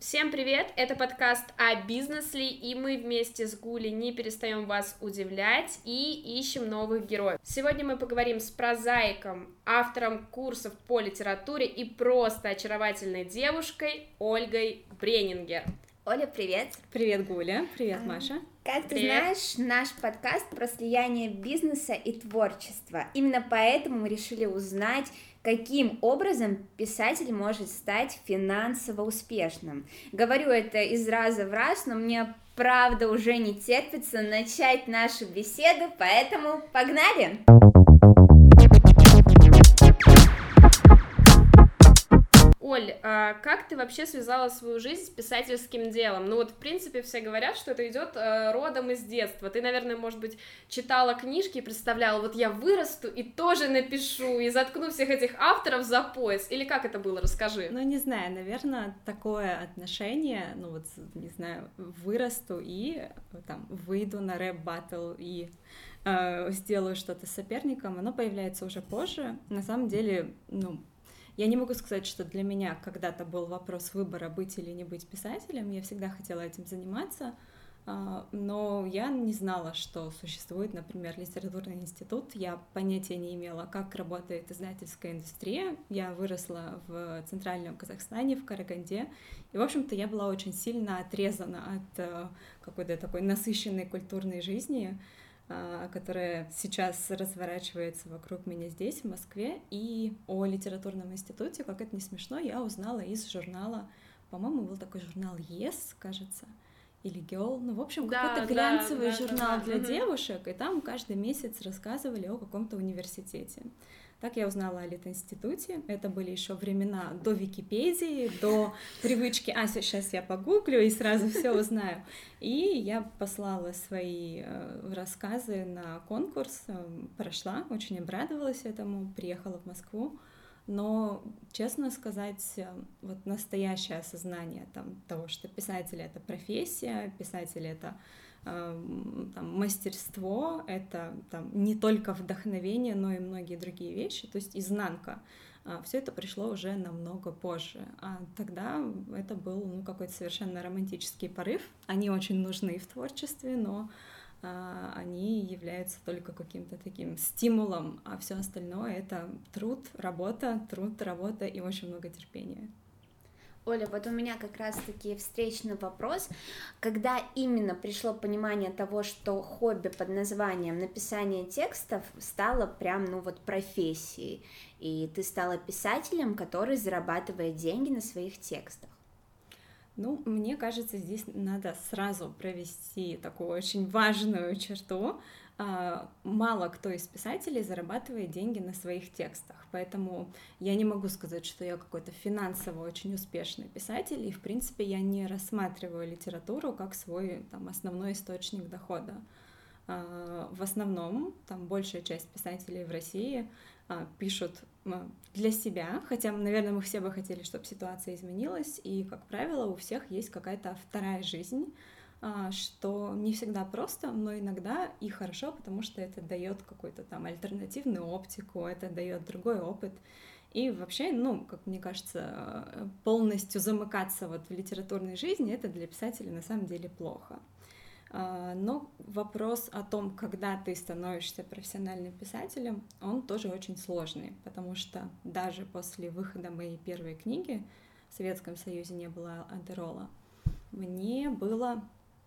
Всем привет! Это подкаст о бизнесе, и мы вместе с Гули не перестаем вас удивлять и ищем новых героев. Сегодня мы поговорим с прозаиком, автором курсов по литературе и просто очаровательной девушкой Ольгой Бренингер. Оля, привет! Привет, Гуля! Привет, А, Маша! Как ты Привет. знаешь, наш подкаст про слияние бизнеса и творчества. Именно поэтому мы решили узнать, каким образом писатель может стать финансово успешным. Говорю это из раза в раз, но мне правда уже не терпится начать нашу беседу, поэтому погнали! Оль, а как ты вообще связала свою жизнь с писательским делом? Ну вот, в принципе, все говорят, что это идет э, родом из детства. Ты, наверное, может быть, читала книжки и представляла, вот я вырасту и тоже напишу, и заткну всех этих авторов за пояс. Или как это было? Расскажи. Ну, не знаю, наверное, такое отношение, ну вот, не знаю, вырасту и там выйду на рэп-баттл и э, сделаю что-то с соперником, оно появляется уже позже. На самом деле, ну, я не могу сказать, что для меня когда-то был вопрос выбора быть или не быть писателем. Я всегда хотела этим заниматься, а, но я не знала, что существует, например, литературный институт. Я понятия не имела, как работает издательская индустрия. Я выросла в центральном Казахстане, в Караганде. И, в общем-то, я была очень сильно отрезана от э, какой-то такой насыщенной культурной жизни, которая сейчас разворачивается вокруг меня здесь, в Москве. И о литературном институте, как это не смешно, я узнала из журнала, по-моему, был такой журнал Yes, кажется, или Girl, ну, в общем, Да, какой-то глянцевый да, журнал да. для Мгм. девушек, и там каждый месяц рассказывали о каком-то университете. Так я узнала о Литинституте. Это были еще времена до Википедии, до привычки, а сейчас я погуглю и сразу все узнаю. И я послала свои э, рассказы на конкурс, э, прошла, очень обрадовалась этому, приехала в Москву. Но, честно сказать, э, вот настоящее осознание там, того, что писатель — это профессия, писатель — это эм, там, мастерство, это там, не только вдохновение, но и многие другие вещи, то есть изнанка. Все это пришло уже намного позже. А тогда это был ну, какой-то совершенно романтический порыв. Они очень нужны в творчестве, но а, они являются только каким-то таким стимулом, а все остальное это труд, работа, труд, работа и очень много терпения. Оля, вот у меня как раз-таки встречный вопрос. Когда именно пришло понимание того, что хобби под названием написание текстов стало прям, ну вот, профессией, и ты стала писателем, который зарабатывает деньги на своих текстах? Ну, мне кажется, здесь надо сразу провести такую очень важную черту. А, Мало кто из писателей зарабатывает деньги на своих текстах, поэтому я не могу сказать, что я какой-то финансово очень успешный писатель, и, в принципе, я не рассматриваю литературу как свой там, основной источник дохода. А, В основном, там, большая часть писателей в России пишут м, для себя, хотя, наверное, мы все бы хотели, чтобы ситуация изменилась, и, как правило, у всех есть какая-то вторая жизнь, а, что не всегда просто, но иногда и хорошо, потому что это дает какую-то там альтернативную оптику, это дает другой опыт. И вообще, ну, как мне кажется, э, полностью замыкаться вот в литературной жизни, это для писателя на самом деле плохо. А, Но вопрос о том, когда ты становишься профессиональным писателем, он тоже очень сложный, потому что даже после выхода моей первой книги в Советском Союзе не было антирола, мне было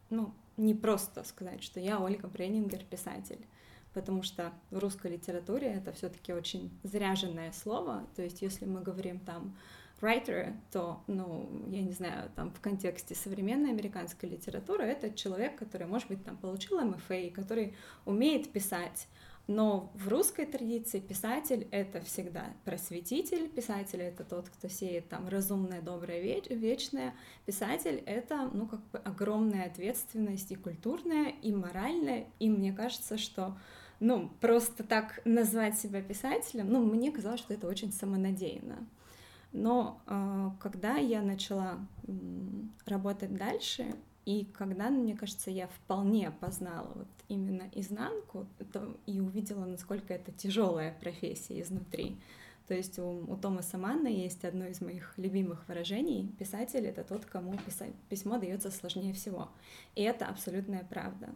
ну, не просто сказать, что я Ольга Бренингер, писатель, потому что в русской литературе это все-таки очень заряженное слово, то есть если мы говорим там writer, то, ну, я не знаю, там в контексте современной американской литературы это человек, который, может быть, там получил МФА, который умеет писать, но в русской традиции писатель — это всегда просветитель, писатель — это тот, кто сеет там разумное, доброе, веч- вечное. Писатель — это, ну, как бы огромная ответственность и культурная, и моральная, и мне кажется, что ну, просто так назвать себя писателем, ну, мне казалось, что это очень самонадеянно. Но э, когда я начала работать дальше, И когда, мне кажется, я вполне познала вот именно изнанку это, и увидела, насколько это тяжелая профессия изнутри. То есть у, у Томаса Манна есть одно из моих любимых выражений. Писатель — это тот, кому писать, письмо дается сложнее всего. И это абсолютная правда.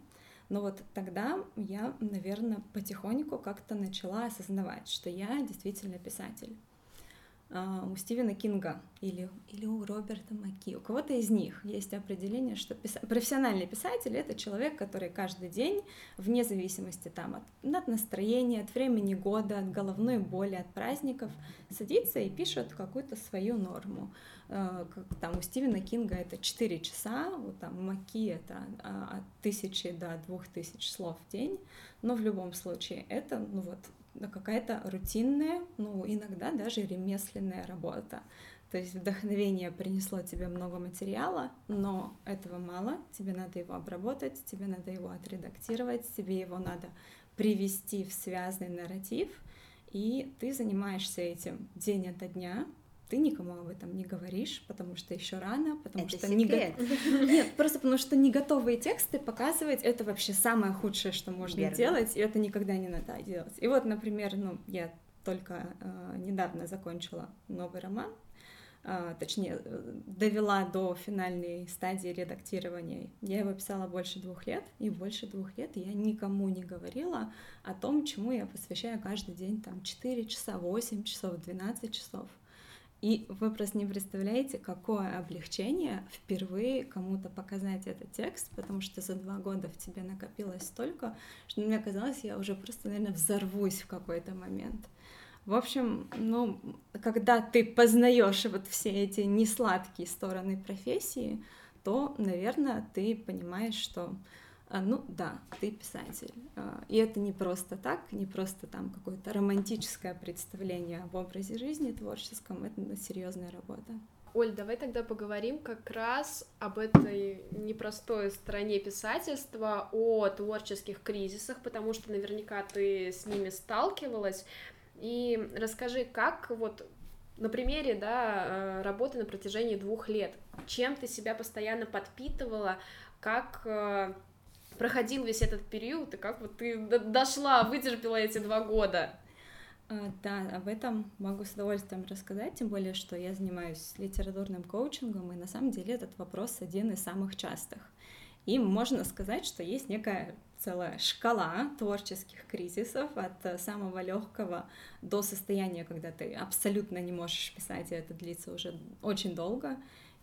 Но вот тогда я, наверное, потихоньку как-то начала осознавать, что я действительно писатель. А, у Стивена Кинга или, или у Роберта Маки, у кого-то из них есть определение, что писа... профессиональный писатель — это человек, который каждый день, вне зависимости там, от, от настроения, от времени года, от головной боли, от праздников, садится и пишет какую-то свою норму. А, как там у Стивена Кинга это 4 часа, вот там у Маки это а, от тысячи до двух тысяч слов в день, но в любом случае это, ну вот, какая-то рутинная, ну, иногда даже ремесленная работа. То есть вдохновение принесло тебе много материала, но этого мало, тебе надо его обработать, тебе надо его отредактировать, тебе его надо привести в связанный нарратив, и ты занимаешься этим день ото дня, ты никому об этом не говоришь, потому что еще рано, потому это что секрет. не нет, просто потому что не готовые тексты показывать это вообще самое худшее, что можно Верно. делать, и это никогда не надо делать. И вот, например, ну я только э, недавно закончила новый роман, э, точнее довела до финальной стадии редактирования. Я его писала больше двух лет, и больше двух лет я никому не говорила о том, чему я посвящаю каждый день там 4 часа, 8 часов, 12 часов. И вы просто не представляете, какое облегчение впервые кому-то показать этот текст, потому что за два года в тебе накопилось столько, что мне казалось, я уже просто, наверное, взорвусь в какой-то момент. В общем, ну, когда ты познаешь вот все эти несладкие стороны профессии, то, наверное, ты понимаешь, что ну да, ты писатель. А, и это не просто так, не просто там какое-то романтическое представление об образе жизни творческом, это серьезная работа. Оль, давай тогда поговорим как раз об этой непростой стороне писательства, о творческих кризисах, потому что наверняка ты с ними сталкивалась. И расскажи, как вот на примере да, э, работы на протяжении двух лет, чем ты себя постоянно подпитывала, как проходил весь этот период, и как вот ты дошла, вытерпела эти два года? А, да, об этом могу с удовольствием рассказать, тем более, что я занимаюсь литературным коучингом, и на самом деле этот вопрос один из самых частых. И можно сказать, что есть некая целая шкала творческих кризисов от самого легкого до состояния, когда ты абсолютно не можешь писать, и это длится уже очень долго.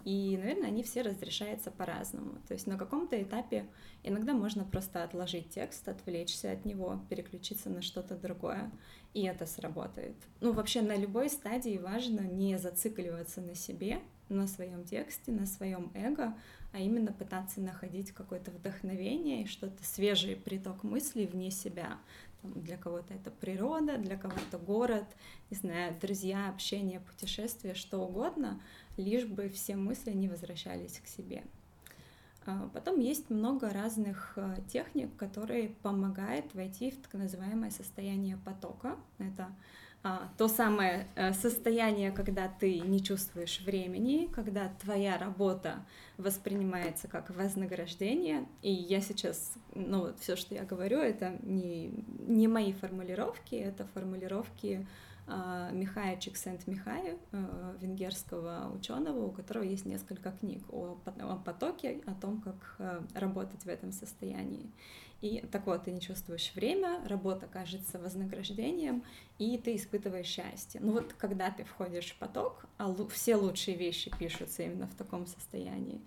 И, наверное, они все разрешаются по-разному. То есть на каком-то этапе иногда можно просто отложить текст, отвлечься от него, переключиться на что-то другое, и это сработает. Ну, вообще на любой стадии важно не зацикливаться на себе, на своем тексте, на своем эго, а именно пытаться находить какое-то вдохновение и что-то свежий приток мыслей вне себя. Там, для кого-то это природа, для кого-то город, не знаю, друзья, общение, путешествие, что угодно — лишь бы все мысли не возвращались к себе. А, потом есть много разных а, техник, которые помогают войти в так называемое состояние потока. Это а, то самое э, состояние, когда ты не чувствуешь времени, когда твоя работа воспринимается как вознаграждение. И я сейчас, ну вот все, что я говорю, это не, не мои формулировки, это формулировки Михая Чиксент-Михая, э, венгерского ученого, у которого есть несколько книг о потоке, о том, как э, работать в этом состоянии. И так вот, ты не чувствуешь время, работа кажется вознаграждением, и ты испытываешь счастье. Ну вот, когда ты входишь в поток, а все лучшие вещи пишутся именно в таком состоянии,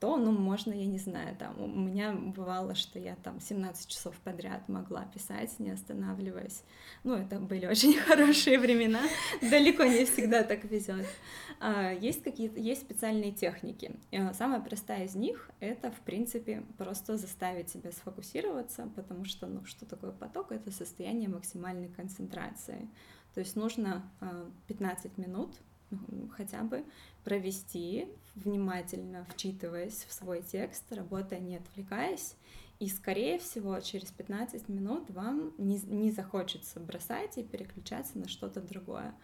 то, ну, можно, я не знаю, там, у меня бывало, что я там 17 часов подряд могла писать, не останавливаясь. Ну, это были очень хорошие времена, далеко не всегда так везет. А, есть какие-то, есть специальные техники. Э, самая простая из них — это, в принципе, просто заставить себя сфокусироваться, потому что, ну, что такое поток? Это состояние максимальной концентрации. То есть нужно 15 а, минут хотя бы провести, внимательно вчитываясь в свой текст, работая не отвлекаясь, и, скорее всего, через 15 минут вам не, не захочется бросать и переключаться на что-то другое.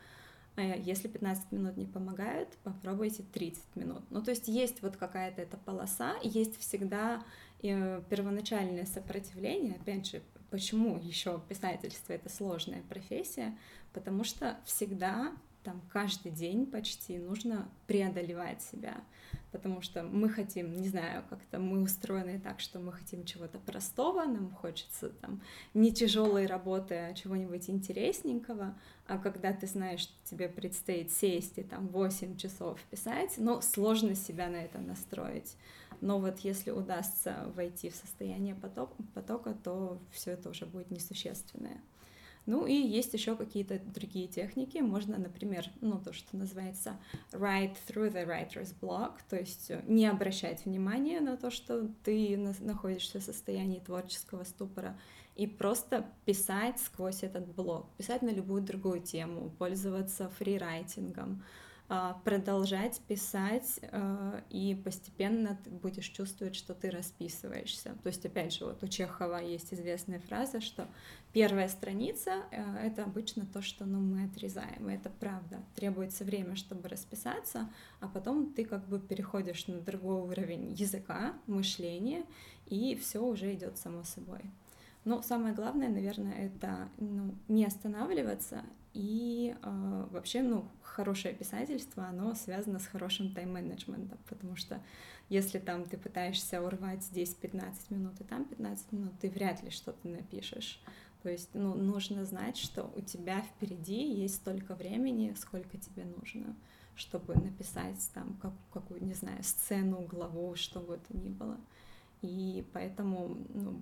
э, если 15 минут не помогают, попробуйте 30 минут. Ну, то есть есть вот какая-то эта полоса, есть всегда э, первоначальное сопротивление, опять же, почему еще писательство это сложная профессия, потому что всегда там каждый день почти нужно преодолевать себя, потому что мы хотим, не знаю, как-то мы устроены так, что мы хотим чего-то простого, нам хочется там не тяжелой работы, а чего-нибудь интересненького, а когда ты знаешь, что тебе предстоит сесть и там 8 часов писать, ну, сложно себя на это настроить. Но вот если удастся войти в состояние потока, то все это уже будет несущественное. Ну и есть еще какие-то другие техники. Можно, например, ну то, что называется write through the writer's block, то есть э, не обращать внимания на то, что ты находишься в состоянии творческого ступора, и просто писать сквозь этот блок, писать на любую другую тему, пользоваться фрирайтингом, продолжать писать, а, и постепенно ты будешь чувствовать, что ты расписываешься. То есть, опять же, вот у Чехова есть известная фраза, что первая страница а, — это обычно то, что ну, мы отрезаем, и это правда. Требуется время, чтобы расписаться, а потом ты как бы переходишь на другой уровень языка, мышления, и все уже идет само собой. Но самое главное, наверное, это ну, не останавливаться и э, вообще, ну, хорошее писательство, оно связано с хорошим тайм-менеджментом, потому что если там ты пытаешься урвать здесь 15 минут и там 15 минут, ты вряд ли что-то напишешь. То есть, ну, нужно знать, что у тебя впереди есть столько времени, сколько тебе нужно, чтобы написать там как, какую, не знаю, сцену, главу, что бы то ни было. И поэтому, ну,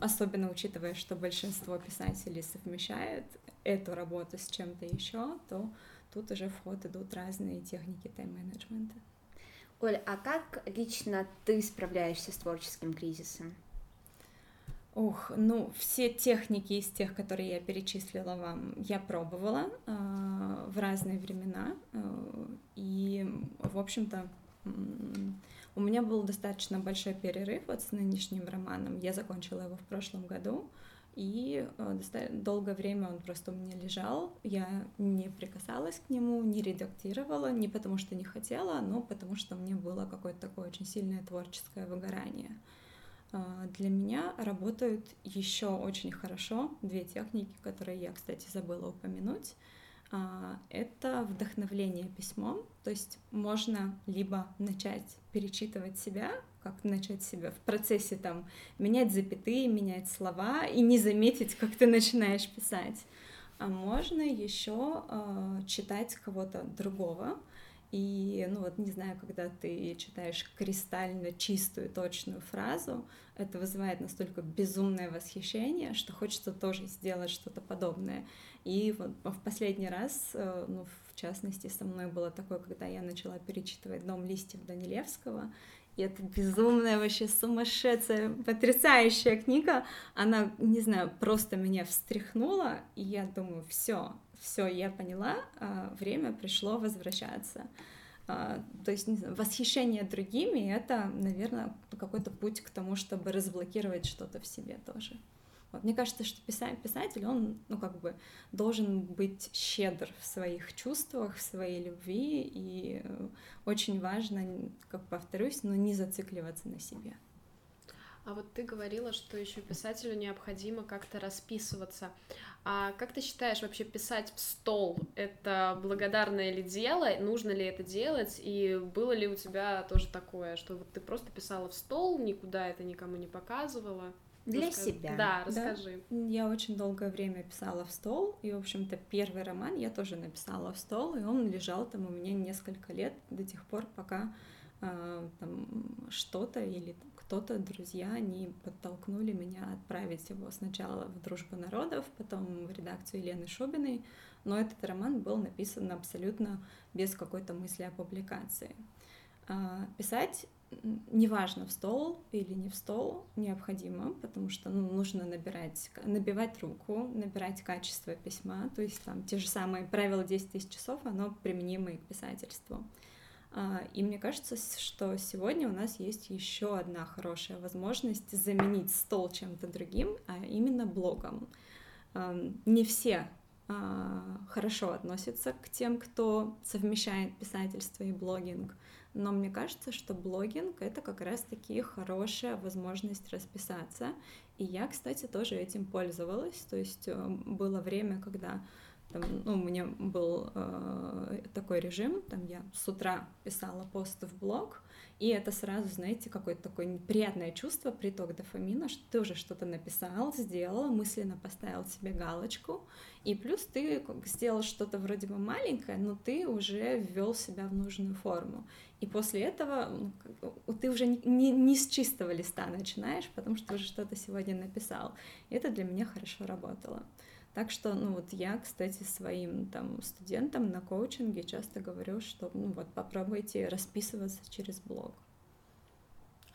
особенно учитывая, что большинство писателей совмещает эту работу с чем-то еще, то тут уже в ход идут разные техники тайм-менеджмента. Оля, а как лично ты справляешься с творческим кризисом? Ох, ну все техники из тех, которые я перечислила вам, я пробовала э, в разные времена, э, и в общем-то у меня был достаточно большой перерыв вот с нынешним романом. Я закончила его в прошлом году, и э, долгое время он просто у меня лежал. Я не прикасалась к нему, не редактировала, не потому что не хотела, но потому что мне было какое-то такое очень сильное творческое выгорание. Э, для меня работают еще очень хорошо две техники, которые я, кстати, забыла упомянуть. А, это вдохновление письмом, то есть можно либо начать перечитывать себя, как начать себя в процессе там менять запятые, менять слова и не заметить, как ты начинаешь писать, а можно еще э, читать кого-то другого, и, ну вот, не знаю, когда ты читаешь кристально чистую, точную фразу, это вызывает настолько безумное восхищение, что хочется тоже сделать что-то подобное. И вот в последний раз, э, ну, в частности, со мной было такое, когда я начала перечитывать «Дом листьев» Данилевского, и это безумная, вообще сумасшедшая, потрясающая книга. Она, не знаю, просто меня встряхнула, и я думаю, все, все, я поняла, а, время пришло возвращаться. А, то есть, не знаю, восхищение другими — это, наверное, какой-то путь к тому, чтобы разблокировать что-то в себе тоже. Вот. Мне кажется, что писатель, он, ну, как бы, должен быть щедр в своих чувствах, в своей любви, и э, очень важно, как повторюсь, но не зацикливаться на себе. А вот ты говорила, что еще писателю необходимо как-то расписываться. А как ты считаешь, вообще писать в стол — это благодарное ли дело? Нужно ли это делать? И было ли у тебя тоже такое, что вот ты просто писала в стол, никуда это никому не показывала? Для расскажи. себя. Да, расскажи. Да. Я очень долгое время писала в стол, и, в общем-то, первый роман я тоже написала в стол, и он лежал там у меня несколько лет до тех пор, пока э, там что-то или кто-то, друзья, они подтолкнули меня отправить его сначала в «Дружбу народов», потом в редакцию Елены Шубиной, но этот роман был написан абсолютно без какой-то мысли о публикации. А, писать неважно в стол или не в стол необходимо, потому что ну, нужно набирать, набивать руку, набирать качество письма, то есть там те же самые правила 10 тысяч часов, оно применимо и к писательству. А, и мне кажется, что сегодня у нас есть еще одна хорошая возможность заменить стол чем-то другим, а именно блогом. Не все а, хорошо относится к тем, кто совмещает писательство и блогинг, но мне кажется, что блогинг — это как раз-таки хорошая возможность расписаться, и я, кстати, тоже этим пользовалась, то есть э, было время, когда там, ну, у меня был э, такой режим, там я с утра писала пост в блог, и это сразу, знаете, какое-то такое приятное чувство, приток дофамина, что ты уже что-то написал, сделал, мысленно поставил себе галочку, и плюс ты сделал что-то вроде бы маленькое, но ты уже ввел себя в нужную форму. И после этого ты уже не, не с чистого листа начинаешь, потому что уже что-то сегодня написал. И это для меня хорошо работало. Так что, ну вот я, кстати, своим там студентам на коучинге часто говорю, что ну вот попробуйте расписываться через блог.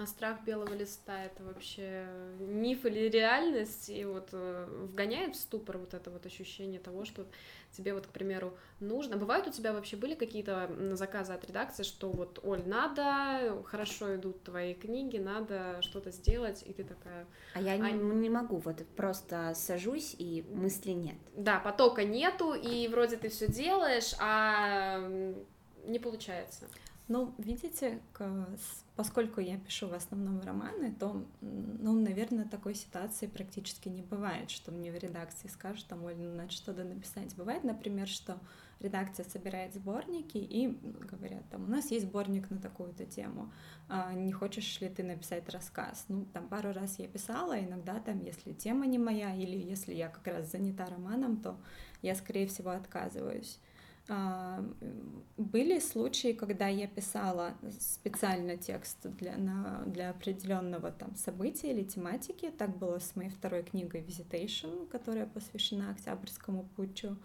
А страх белого листа это вообще миф или реальность? И вот э, вгоняет в ступор вот это вот ощущение того, что тебе вот, к примеру, нужно. Бывают у тебя вообще были какие-то заказы от редакции, что вот, Оль, надо, хорошо идут твои книги, надо что-то сделать, и ты такая... А я а... Не, не могу, вот просто сажусь, и мысли нет. Да, потока нету, и вроде ты все делаешь, а не получается. Ну, видите, поскольку я пишу в основном романы, то, ну, наверное, такой ситуации практически не бывает, что мне в редакции скажут, там, Оль, ну, надо что-то написать. Бывает, например, что редакция собирает сборники и говорят, там, у нас есть сборник на такую-то тему, а не хочешь ли ты написать рассказ? Ну, там, пару раз я писала, иногда, там, если тема не моя или если я как раз занята романом, то я, скорее всего, отказываюсь. А, были случаи, когда я писала специально текст для, на, для определенного там события или тематики. Так было с моей второй книгой Visitation, которая посвящена Октябрьскому путчу.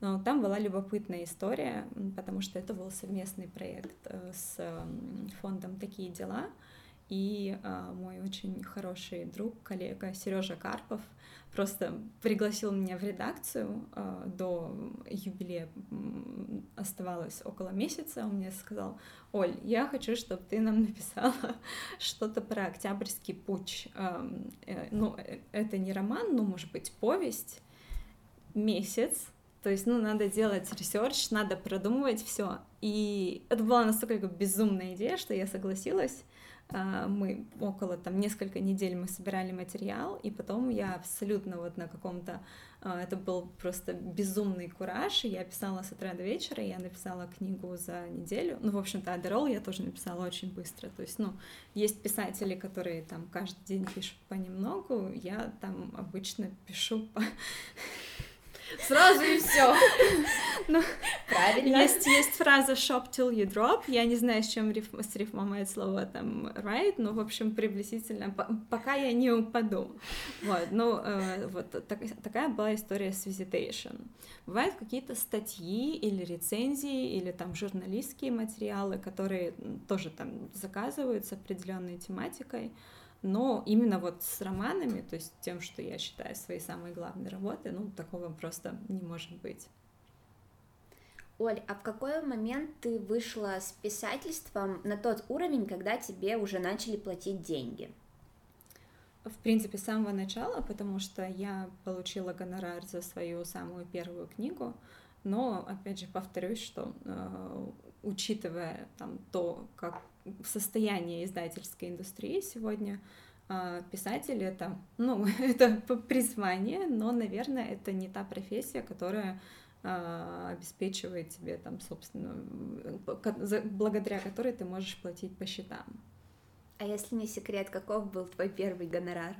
Но там была любопытная история, потому что это был совместный проект э, с фондом «Такие дела», и а, мой очень хороший друг, коллега Сережа Карпов просто пригласил меня в редакцию а, до юбилея оставалось около месяца, он мне сказал, Оль, я хочу, чтобы ты нам написала что-то про Октябрьский путь. Э, ну, э, это не роман, но, может быть, повесть, месяц, то есть, ну, надо делать research, надо продумывать все. И это была настолько безумная идея, что я согласилась. А, мы около там несколько недель мы собирали материал, и потом я абсолютно вот на каком-то, а, это был просто безумный кураж, и я писала с утра до вечера, я написала книгу за неделю, ну, в общем-то, Аддерол я тоже написала очень быстро, то есть, ну, есть писатели, которые там каждый день пишут понемногу, я там обычно пишу по Сразу и все. Ну, Правильно. Есть, есть фраза shop till you drop. Я не знаю, с чем риф, с рифмом это слово там right, но, в общем, приблизительно, пока я не упаду. Вот, ну, э, вот так, такая была история с Visitation. Бывают какие-то статьи или рецензии, или там журналистские материалы, которые тоже там заказываются определенной тематикой но именно вот с романами, то есть тем, что я считаю своей самой главной работой, ну, такого просто не может быть. Оль, а в какой момент ты вышла с писательством на тот уровень, когда тебе уже начали платить деньги? В принципе, с самого начала, потому что я получила гонорар за свою самую первую книгу, но, опять же, повторюсь, что э, учитывая там то, как состояние издательской индустрии сегодня, э, писатель это, ну, это призвание, но, наверное, это не та профессия, которая э, обеспечивает тебе там, собственно, благодаря которой ты можешь платить по счетам. А если не секрет, каков был твой первый гонорар?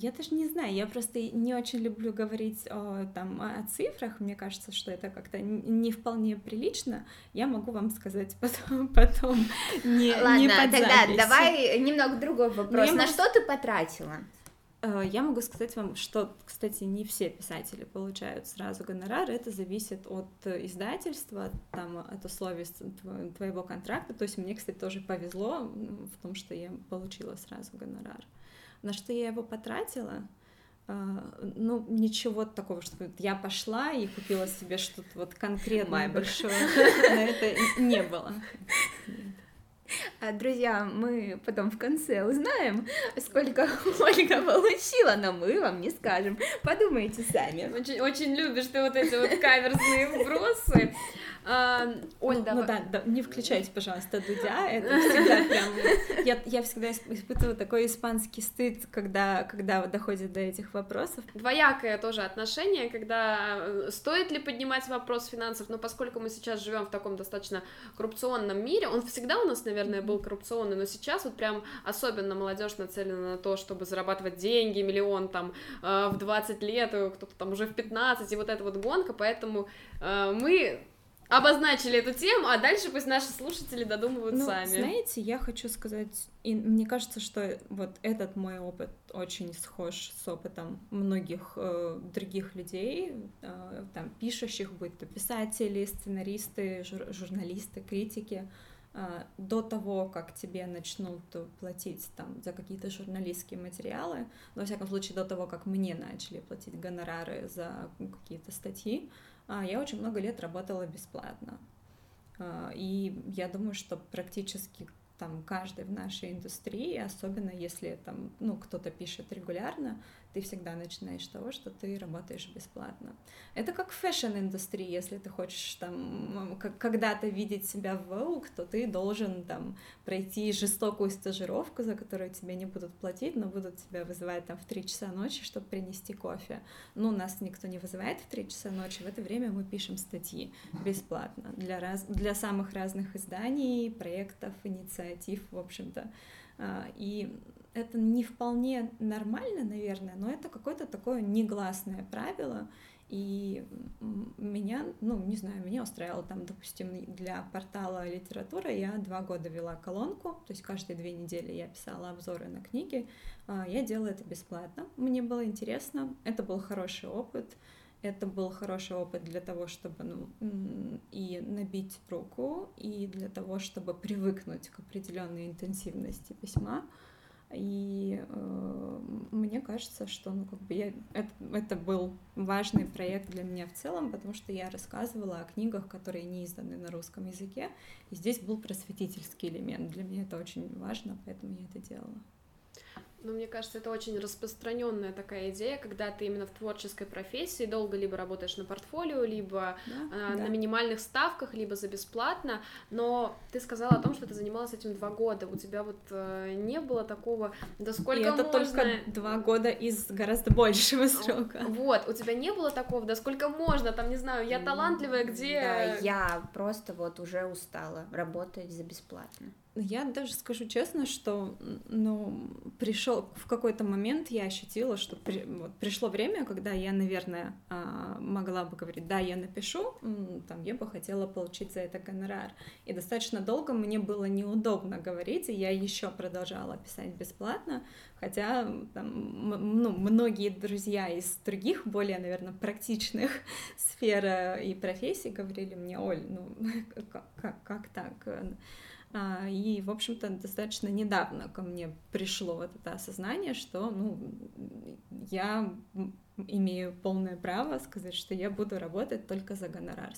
Я даже не знаю, я просто не очень люблю говорить о, там, о цифрах, мне кажется, что это как-то не вполне прилично. Я могу вам сказать потом, потом не, Ладно, не под тогда запись. давай немного другой вопрос. На что ты потратила? Э, я могу сказать вам, что, кстати, не все писатели получают сразу гонорар, это зависит от издательства, там, от условий твоего контракта, то есть мне, кстати, тоже повезло в том, что я получила сразу гонорар. На что я его потратила? Uh, ну, ничего такого, что я пошла и купила себе что-то вот конкретное большое, на это не было. А, друзья, мы потом в конце узнаем, сколько Ольга получила, но мы вам не скажем. Подумайте сами. Очень, очень любишь ты вот эти вот каверзные вбросы. А, Оль, ну, давай. Ну да, да, не включайте, пожалуйста, Дудя, это всегда прям... Я, я всегда испытываю такой испанский стыд, когда, когда доходит до этих вопросов. Двоякое тоже отношение, когда э, стоит ли поднимать вопрос финансов, но поскольку мы сейчас живем в таком достаточно коррупционном мире, он всегда у нас, наверное, был коррупционный, но сейчас вот прям особенно молодежь нацелена на то, чтобы зарабатывать деньги, миллион там э, в 20 лет, э, кто-то там уже в 15, и вот эта вот гонка, поэтому мы обозначили эту тему, а дальше пусть наши слушатели додумывают ну, сами. Знаете, я хочу сказать, и мне кажется, что вот этот мой опыт очень схож с опытом многих э, других людей, э, там пишущих, будь то писатели, сценаристы, жур, журналисты, критики. Э, до того, как тебе начнут платить там за какие-то журналистские материалы, но, во всяком случае, до того, как мне начали платить гонорары за какие-то статьи, я очень много лет работала бесплатно. А, и я думаю, что практически там каждый в нашей индустрии, особенно если там, ну, кто-то пишет регулярно, ты всегда начинаешь с того, что ты работаешь бесплатно. Это как фэшн-индустрии, если ты хочешь там когда-то видеть себя в Vogue, то ты должен там пройти жестокую стажировку, за которую тебе не будут платить, но будут тебя вызывать там в 3 часа ночи, чтобы принести кофе. Ну, нас никто не вызывает в 3 часа ночи, в это время мы пишем статьи бесплатно для, раз... для самых разных изданий, проектов, инициатив, в общем-то. А, и это не вполне нормально, наверное, но это какое-то такое негласное правило, и меня, ну, не знаю, меня устраивало там, допустим, для портала литература я два года вела колонку, то есть каждые две недели я писала обзоры на книги, а, я делала это бесплатно, мне было интересно, это был хороший опыт, это был хороший опыт для того, чтобы ну, и набить руку, и для того, чтобы привыкнуть к определенной интенсивности письма. И э, мне кажется, что ну, как бы я, это, это был важный проект для меня в целом, потому что я рассказывала о книгах, которые не изданы на русском языке. И здесь был просветительский элемент. Для меня это очень важно, поэтому я это делала. Ну, мне кажется, это очень распространенная такая идея, когда ты именно в творческой профессии долго либо работаешь на портфолио, либо да, э, да. на минимальных ставках, либо за бесплатно. Но ты сказала о том, что ты занималась этим два года. У тебя вот э, не было такого, да сколько И это можно... только два года из гораздо большего срока. Вот, у тебя не было такого, да сколько можно, там, не знаю, я талантливая, где... Да, я просто вот уже устала работать за бесплатно. Я даже скажу честно, что ну, пришел в какой-то момент я ощутила, что при, вот, пришло время, когда я, наверное, а, могла бы говорить, да, я напишу, там, я бы хотела получить за это гонорар. И достаточно долго мне было неудобно говорить, и я еще продолжала писать бесплатно, хотя там, ну, многие друзья из других, более, наверное, практичных сфер и профессий говорили мне, Оль, ну как, как, как так? А, и, в общем-то, достаточно недавно ко мне пришло вот это осознание, что, ну, я имею полное право сказать, что я буду работать только за гонорар.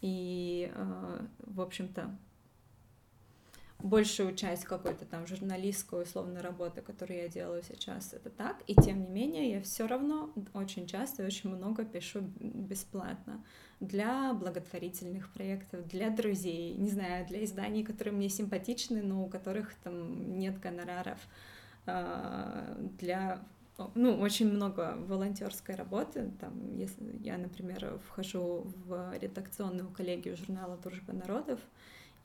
И, а, в общем-то, большую часть какой-то там журналистской условной работы, которую я делаю сейчас, это так. И тем не менее, я все равно очень часто и очень много пишу бесплатно для благотворительных проектов, для друзей, не знаю, для изданий, которые мне симпатичны, но у которых там нет гонораров, а, для ну, очень много волонтерской работы. Там, если я, например, вхожу в редакционную коллегию журнала Дружба народов,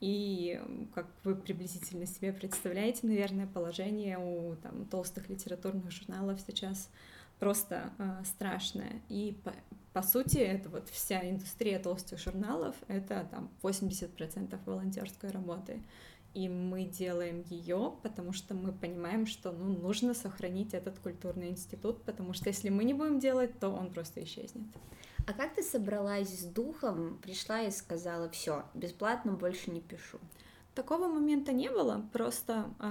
и как вы приблизительно себе представляете, наверное, положение у там, толстых литературных журналов сейчас просто э, страшное. И по, по сути, это вот вся индустрия толстых журналов, это там 80% волонтерской работы. И мы делаем ее, потому что мы понимаем, что ну, нужно сохранить этот культурный институт, потому что если мы не будем делать, то он просто исчезнет. А как ты собралась с духом, пришла и сказала, все, бесплатно больше не пишу? Такого момента не было, просто э,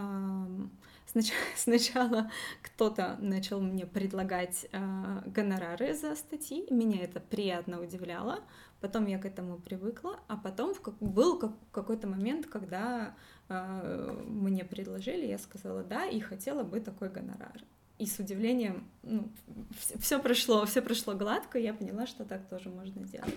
снач- сначала кто-то начал мне предлагать э, гонорары за статьи, меня это приятно удивляло, потом я к этому привыкла, а потом в был как- какой-то момент, когда э, мне предложили, я сказала да и хотела бы такой гонорар. И с удивлением, ну, все прошло, все прошло гладко, я поняла, что так тоже можно делать.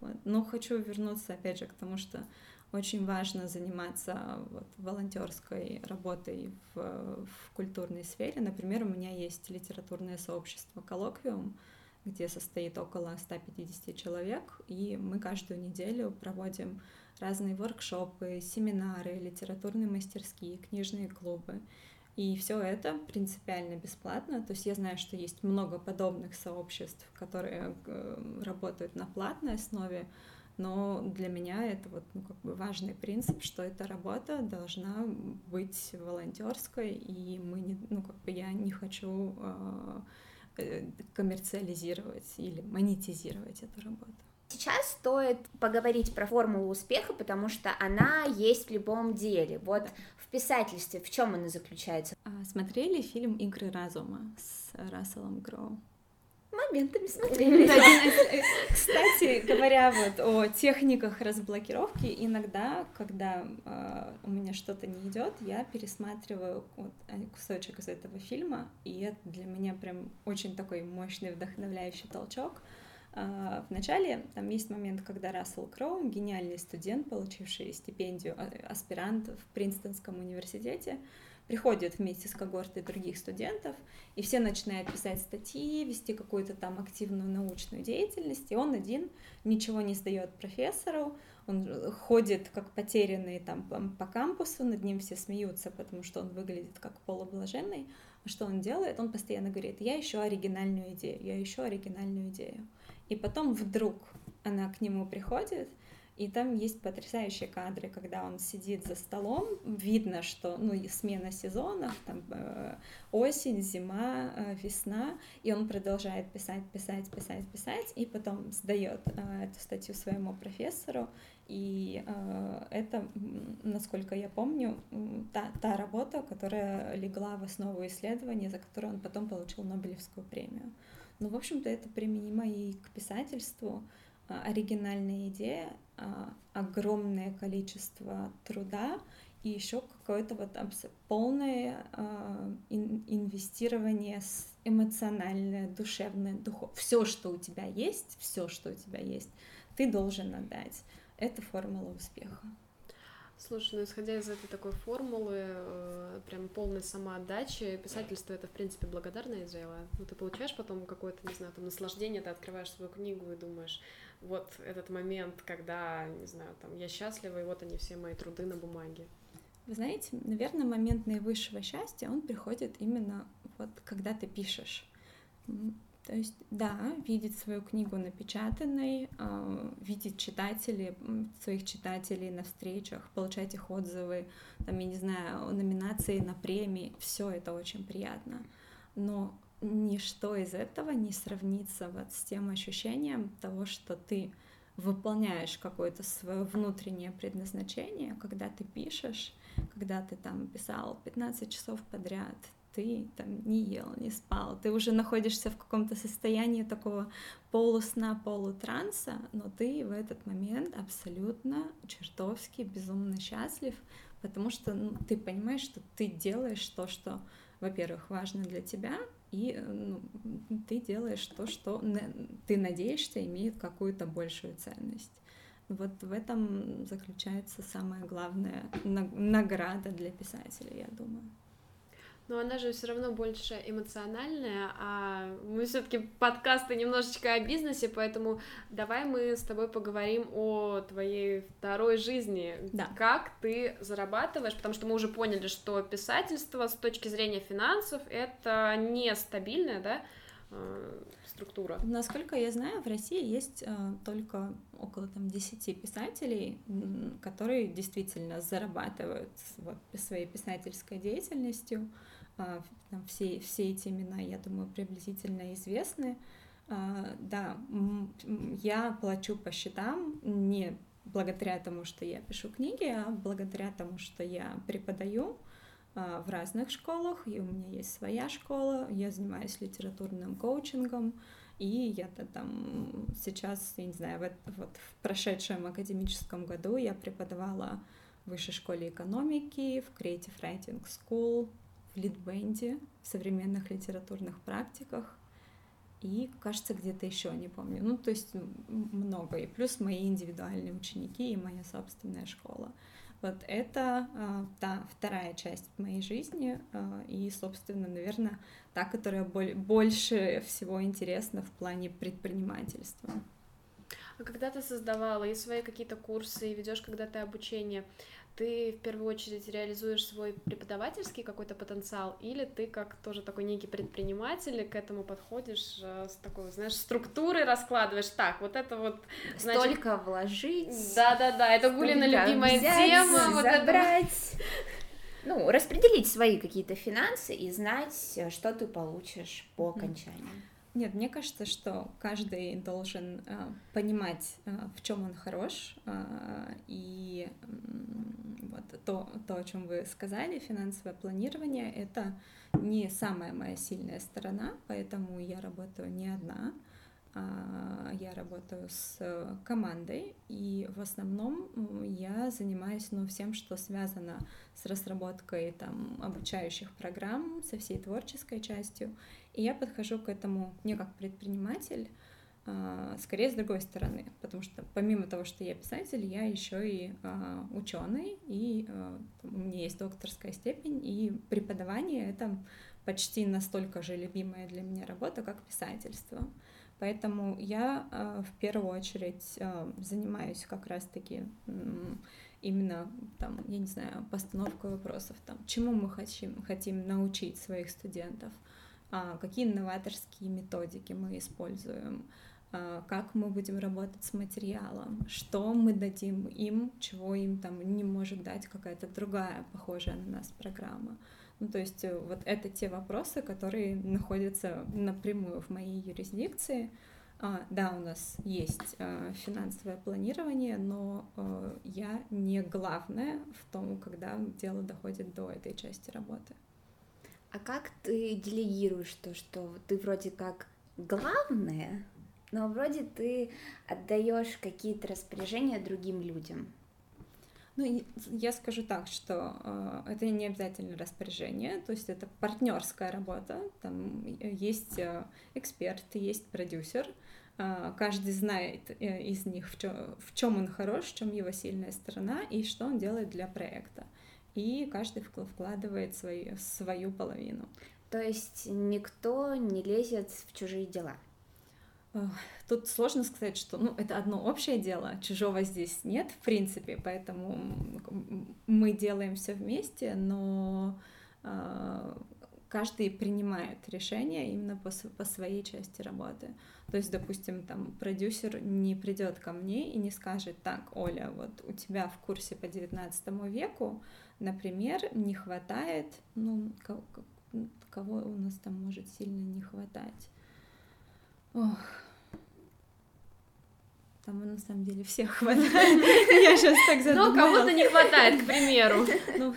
Вот. Но хочу вернуться опять же к тому, что очень важно заниматься вот, волонтерской работой в, в культурной сфере. Например, у меня есть литературное сообщество «Коллоквиум», где состоит около 150 человек, и мы каждую неделю проводим разные воркшопы, семинары, литературные мастерские, книжные клубы. И все это принципиально бесплатно. То есть я знаю, что есть много подобных сообществ, которые э, работают на платной основе, но для меня это вот ну, как бы важный принцип, что эта работа должна быть волонтерской, и мы не, ну как бы я не хочу э, коммерциализировать или монетизировать эту работу. Сейчас стоит поговорить про формулу успеха, потому что она есть в любом деле. Вот писательстве в чем она заключается? Смотрели фильм Игры разума с Расселом Кроу? моментами смотрели. Кстати, говоря вот о техниках разблокировки, иногда, когда э, у меня что-то не идет, я пересматриваю вот, кусочек из этого фильма, и это для меня прям очень такой мощный вдохновляющий толчок. Uh, Вначале там есть момент, когда Рассел Кроу, гениальный студент, получивший стипендию а, аспирант в Принстонском университете, приходит вместе с когортой других студентов, и все начинают писать статьи, вести какую-то там активную научную деятельность, и он один ничего не сдает профессору, он ходит как потерянный там по кампусу, над ним все смеются, потому что он выглядит как полублаженный. А что он делает? Он постоянно говорит, я ищу оригинальную идею, я ищу оригинальную идею. И потом вдруг она к нему приходит, и там есть потрясающие кадры, когда он сидит за столом, видно, что ну, смена сезонов, там э, осень, зима, э, весна, и он продолжает писать, писать, писать, писать, и потом сдает э, эту статью своему профессору, и э, это, насколько я помню, та, та работа, которая легла в основу исследования, за которую он потом получил Нобелевскую премию. Ну, в общем-то, это применимо и к писательству. А, оригинальная идея, а, огромное количество труда и еще какое-то вот полное а, инвестирование эмоциональное, душевное, духовное. Все, что у тебя есть, все, что у тебя есть, ты должен отдать. Это формула успеха. Слушай, ну исходя из этой такой формулы, э, прям полной самоотдачи, писательство это, в принципе, благодарное дело. Ну, ты получаешь потом какое-то, не знаю, там, наслаждение, ты открываешь свою книгу и думаешь, вот этот момент, когда, не знаю, там, я счастлива, и вот они все мои труды на бумаге. Вы знаете, наверное, момент наивысшего счастья, он приходит именно вот когда ты пишешь. То есть, да, видеть свою книгу напечатанной, э, видеть читателей, своих читателей на встречах, получать их отзывы, там, я не знаю, номинации на премии, все это очень приятно. Но ничто из этого не сравнится вот с тем ощущением того, что ты выполняешь какое-то свое внутреннее предназначение, когда ты пишешь, когда ты там писал 15 часов подряд, ты там не ел, не спал, ты уже находишься в каком-то состоянии такого полусна, полутранса, но ты в этот момент абсолютно чертовски безумно счастлив, потому что ну, ты понимаешь, что ты делаешь то, что, во-первых, важно для тебя, и ну, ты делаешь то, что ты надеешься имеет какую-то большую ценность. Вот в этом заключается самая главная награда для писателя, я думаю. Но она же все равно больше эмоциональная, а мы все-таки подкасты немножечко о бизнесе, поэтому давай мы с тобой поговорим о твоей второй жизни. Да. Как ты зарабатываешь, потому что мы уже поняли, что писательство с точки зрения финансов это нестабильная, да, э, структура. Насколько я знаю, в России есть э, только около там 10 писателей, которые действительно зарабатывают вот, своей писательской деятельностью. А, там все, все эти имена, я думаю, приблизительно известны. А, да, я плачу по счетам, не благодаря тому, что я пишу книги, а благодаря тому, что я преподаю а, в разных школах, и у меня есть своя школа, я занимаюсь литературным коучингом, и я-то там сейчас, я не знаю, вот, вот в прошедшем академическом году я преподавала в высшей школе экономики, в Creative Writing School, в Литбенде, в современных литературных практиках, и, кажется, где-то еще, не помню. Ну, то есть много. И плюс мои индивидуальные ученики и моя собственная школа. Вот это э, та вторая часть моей жизни, э, и, собственно, наверное, та, которая боль, больше всего интересна в плане предпринимательства. А когда ты создавала и свои какие-то курсы, и ведешь когда-то обучение, ты в первую очередь реализуешь свой преподавательский какой-то потенциал, или ты как тоже такой некий предприниматель к этому подходишь э, с такой, знаешь, структурой раскладываешь, так, вот это вот... Значит... Столько вложить. Да-да-да, это Гулина любимая взять, тема. Забрать. Вот это... Ну, распределить свои какие-то финансы и знать, что ты получишь по окончании. Нет, мне кажется, что каждый должен э, понимать, э, в чем он хорош, э, и э, вот то, то, о чем вы сказали, финансовое планирование, это не самая моя сильная сторона, поэтому я работаю не одна, а я работаю с командой, и в основном я занимаюсь ну, всем, что связано с разработкой там, обучающих программ, со всей творческой частью. И я подхожу к этому не как предприниматель, а, скорее с другой стороны, потому что помимо того, что я писатель, я еще и а, ученый, и а, у меня есть докторская степень, и преподавание это почти настолько же любимая для меня работа, как писательство. Поэтому я в первую очередь занимаюсь как раз-таки именно там, я не знаю, постановкой вопросов, там, чему мы хотим, хотим научить своих студентов, какие новаторские методики мы используем, а, как мы будем работать с материалом, что мы дадим им, чего им там не может дать какая-то другая похожая на нас программа. Ну, то есть э, вот это те вопросы, которые находятся напрямую в моей юрисдикции. А, да, у нас есть а, финансовое планирование, но а, я не главная в том, когда дело доходит до этой части работы. А как ты делегируешь то, что ты вроде как главная, но вроде ты отдаешь какие-то распоряжения другим людям. Ну, я скажу так, что э, это не обязательно распоряжение, то есть это партнерская работа. Там есть э, эксперт, есть продюсер. Э, каждый знает э, из них, в чем, в чем он хорош, в чем его сильная сторона и что он делает для проекта. И каждый вкладывает свою, свою половину. То есть никто не лезет в чужие дела. Тут сложно сказать, что ну, это одно общее дело, чужого здесь нет, в принципе, поэтому мы делаем все вместе, но э, каждый принимает решение именно по, по своей части работы. То есть, допустим, там продюсер не придет ко мне и не скажет, так, Оля, вот у тебя в курсе по 19 веку, например, не хватает, ну, кого, кого у нас там может сильно не хватать? Ох, там на самом деле всех хватает. Я сейчас так задумалась. Но кого-то не хватает, к примеру. Ну,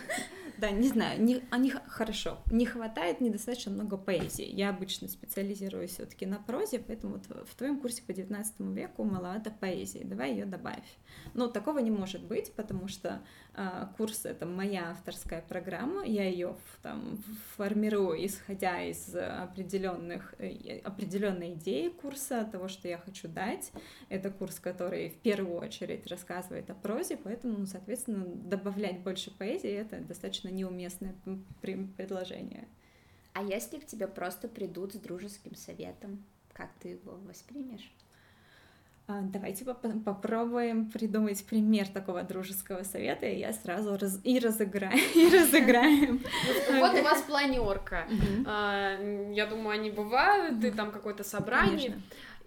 да, не знаю, не, они хорошо. Не хватает недостаточно много поэзии. Я обычно специализируюсь все-таки на прозе, поэтому вот в твоем курсе по 19 веку маловато поэзии. Давай ее добавь. Но такого не может быть, потому что курс это моя авторская программа, я ее там формирую, исходя из определенных э, определенной идеи курса, того, что я хочу дать. Это курс, который в первую очередь рассказывает о прозе, поэтому, соответственно, добавлять больше поэзии это достаточно неуместное предложение. А если к тебе просто придут с дружеским советом, как ты его воспримешь? А, давайте поп попробуем придумать пример такого дружеского совета, и я сразу раз и разыграю, и разыграем. Вот у вас планерка. А, я думаю, они бывают, и там какое-то собрание.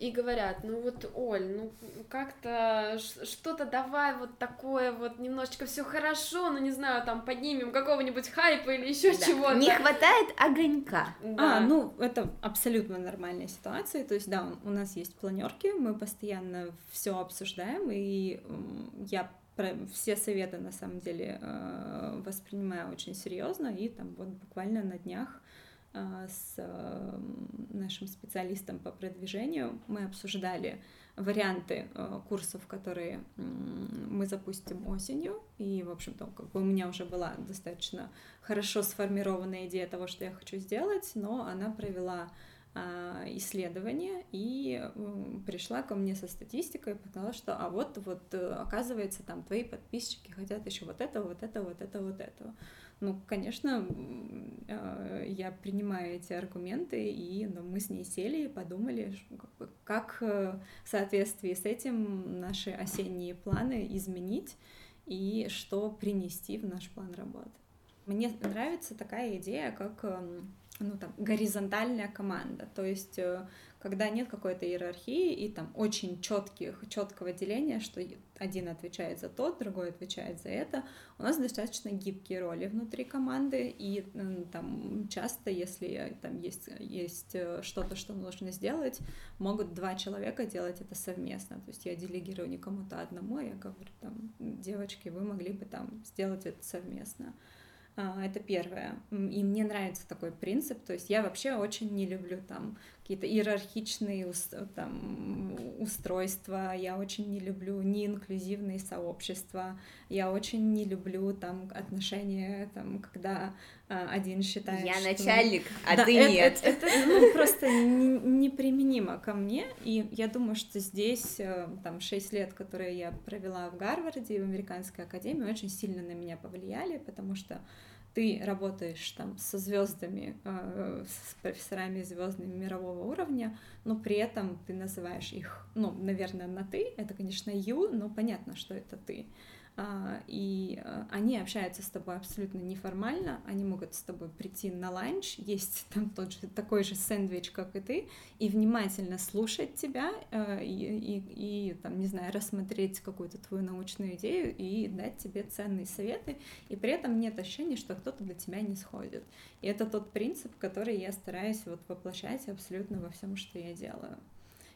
И говорят, ну вот, Оль, ну как-то что-то давай вот такое вот, немножечко все хорошо, ну не знаю, там поднимем какого-нибудь хайпа или еще да. чего-то. Не хватает огонька. Да. А, ну это абсолютно нормальная ситуация, то есть да, у нас есть планерки, мы постоянно все обсуждаем, и я все советы на самом деле э, воспринимаю очень серьезно, и там вот буквально на днях с э, нашим специалистом по продвижению мы обсуждали варианты курсов, которые мы запустим осенью, и, в общем-то, как бы у меня уже была достаточно хорошо сформированная идея того, что я хочу сделать, но она провела а, исследование и пришла ко мне со статистикой и показала, что а вот вот э, оказывается там твои подписчики хотят еще вот этого, вот этого, вот этого, вот этого. Ну, конечно, а, я принимаю эти аргументы, и ну, мы с ней сели и подумали, как э, в соответствии с этим наши осенние планы изменить и что принести в наш план работы. Мне нравится такая идея, как эм, ну, там, горизонтальная команда, то есть э, когда нет какой-то иерархии и там очень четких, четкого деления, что один отвечает за то, другой отвечает за это, у нас достаточно гибкие роли внутри команды, и там часто, если там есть, есть э, что-то, что нужно сделать, могут два человека делать это совместно, то есть я делегирую не кому-то одному, а я говорю, там, девочки, вы могли бы там сделать это совместно. А, это первое. И мне нравится такой принцип. То есть я вообще очень не люблю там какие-то иерархичные там, устройства, я очень не люблю неинклюзивные сообщества, я очень не люблю там отношения, там, когда а, один считает, Я что... начальник, а да, ты это, нет. Это, это ну, просто неприменимо ко мне, и я думаю, что здесь э, там шесть лет, которые я провела в Гарварде, в Американской академии, очень сильно на меня повлияли, потому что ты работаешь там со звездами, э, с профессорами звездными мирового уровня, но при этом ты называешь их, ну, наверное, на ты, это, конечно, you, но понятно, что это ты. А, и а, они общаются с тобой абсолютно неформально, они могут с тобой прийти на ланч, есть там тот же такой же сэндвич, как и ты, и внимательно слушать тебя а, и, и, и там, не знаю, рассмотреть какую-то твою научную идею и дать тебе ценные советы, и при этом нет ощущения, что кто-то до тебя не сходит. И это тот принцип, который я стараюсь вот воплощать абсолютно во всем, что я делаю.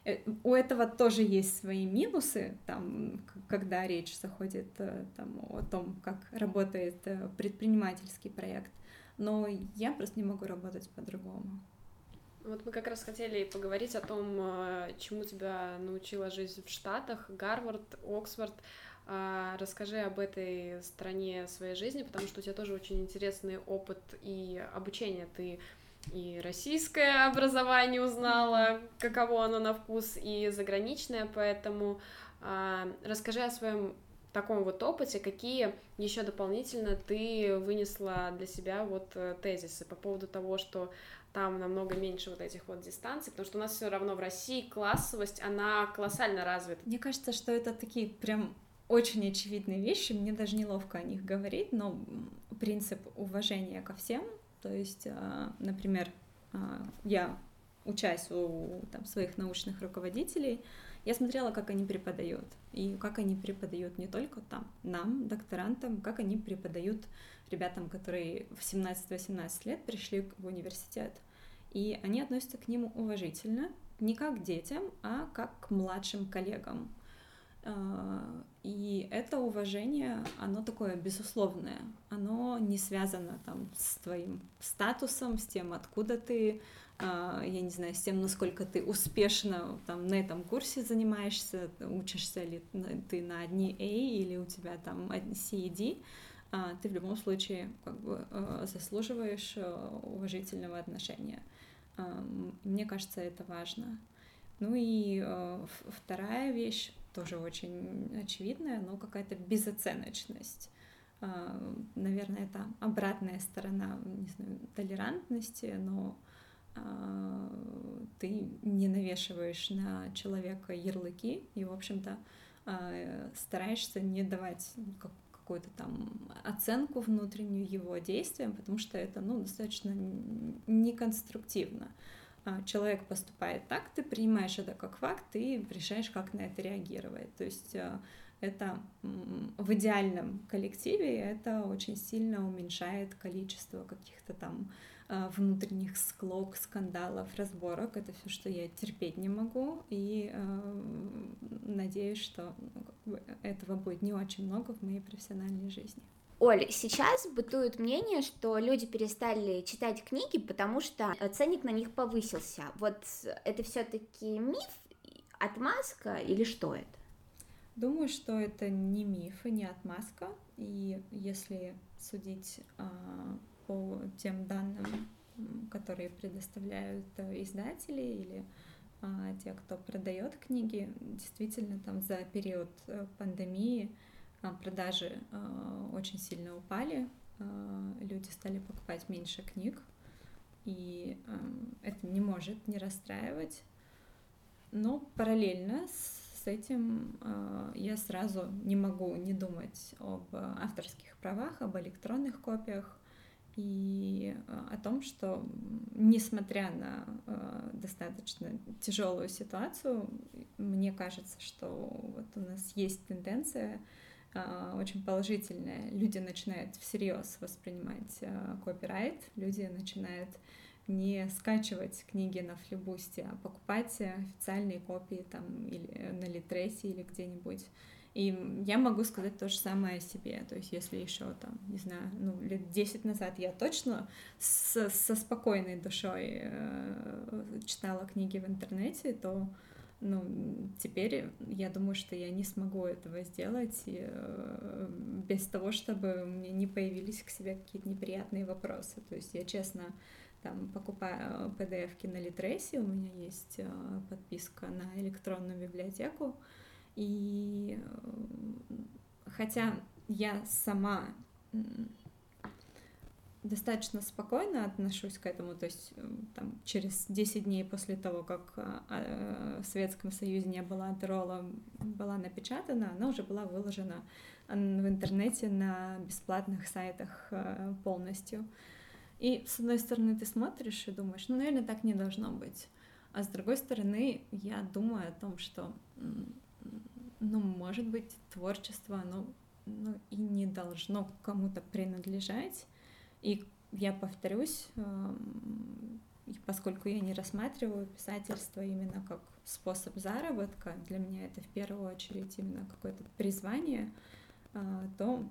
Э, у этого тоже есть свои минусы, там, когда речь заходит э, там, о том, как работает э, предпринимательский проект, но я просто не могу работать по-другому. Вот мы как раз хотели поговорить о том, чему тебя научила жизнь в Штатах, Гарвард, Оксфорд. Расскажи об этой стране своей жизни, потому что у тебя тоже очень интересный опыт и обучение. Ты и российское образование узнала, каково оно на вкус, и заграничное, поэтому э, расскажи о своем таком вот опыте, какие еще дополнительно ты вынесла для себя вот э, тезисы по поводу того, что там намного меньше вот этих вот дистанций, потому что у нас все равно в России классовость, она колоссально развита. Мне кажется, что это такие прям очень очевидные вещи, мне даже неловко о них говорить, но принцип уважения ко всем, то есть, а, например, а, я учась у там, своих научных руководителей, я смотрела, как они преподают, и как они преподают не только там нам, докторантам, как они преподают ребятам, которые в 17-18 лет пришли в университет. И они относятся к ним уважительно, не как к детям, а как к младшим коллегам. А, и это уважение, оно такое безусловное, оно не связано там с твоим статусом, с тем, откуда ты, а, я не знаю, с тем, насколько ты успешно там на этом курсе занимаешься, учишься ли ты на одни A или у тебя там C и D, а, ты в любом случае как бы заслуживаешь уважительного отношения. Мне кажется, это важно. Ну и вторая вещь, тоже очень очевидная, но какая-то безоценочность. А, наверное, это обратная сторона, не знаю, толерантности, но а, ты не навешиваешь на человека ярлыки и, в общем-то, а, стараешься не давать какую-то там оценку внутреннюю его действиям, потому что это, ну, достаточно неконструктивно. Человек поступает так, ты принимаешь это как факт и решаешь, как на это реагировать. То есть а, это в идеальном коллективе это очень сильно уменьшает количество каких-то там а, внутренних склок, скандалов, разборок. Это все, что я терпеть не могу. И э, надеюсь, что ну, этого будет не очень много в моей профессиональной жизни. Оль, сейчас бытует мнение, что люди перестали читать книги, потому что ценник на них повысился. Вот это все-таки миф, отмазка или что это? Думаю, что это не миф и не отмазка. И если судить а, по тем данным, которые предоставляют э, издатели или а, те, кто продает книги, действительно там за период э, пандемии продажи а, очень сильно упали, а, люди стали покупать меньше книг, и это не может не расстраивать. Но параллельно с этим я сразу не могу не думать об авторских правах, об электронных копиях и о том, что несмотря на достаточно тяжелую ситуацию, мне кажется, что вот у нас есть тенденция а, очень положительное. Люди начинают всерьез воспринимать а, копирайт, люди начинают не скачивать книги на флибусте, а покупать официальные копии там или на Литресе или где-нибудь. И я могу сказать то же самое о себе. То есть, если еще там, не знаю, ну, лет 10 назад я точно с, со спокойной душой э, читала книги в интернете, то ну, теперь я думаю, что я не смогу этого сделать э, без того, чтобы у меня не появились к себе какие-то неприятные вопросы. То есть я честно там покупаю PDF-ки на Литресе, у меня есть э, подписка на электронную библиотеку, и э, хотя я сама достаточно спокойно отношусь к этому, то есть там, через 10 дней после того, как а, а, в Советском Союзе не было Адерола, была напечатана, она уже была выложена в интернете на бесплатных сайтах э, полностью. И с одной стороны ты смотришь и думаешь, ну, наверное, так не должно быть. А с другой стороны, я думаю о том, что, ну, может быть, творчество, оно ну, и не должно кому-то принадлежать, и я повторюсь, эм, поскольку я не рассматриваю писательство именно как способ заработка, для меня это в первую очередь именно какое-то призвание, э, то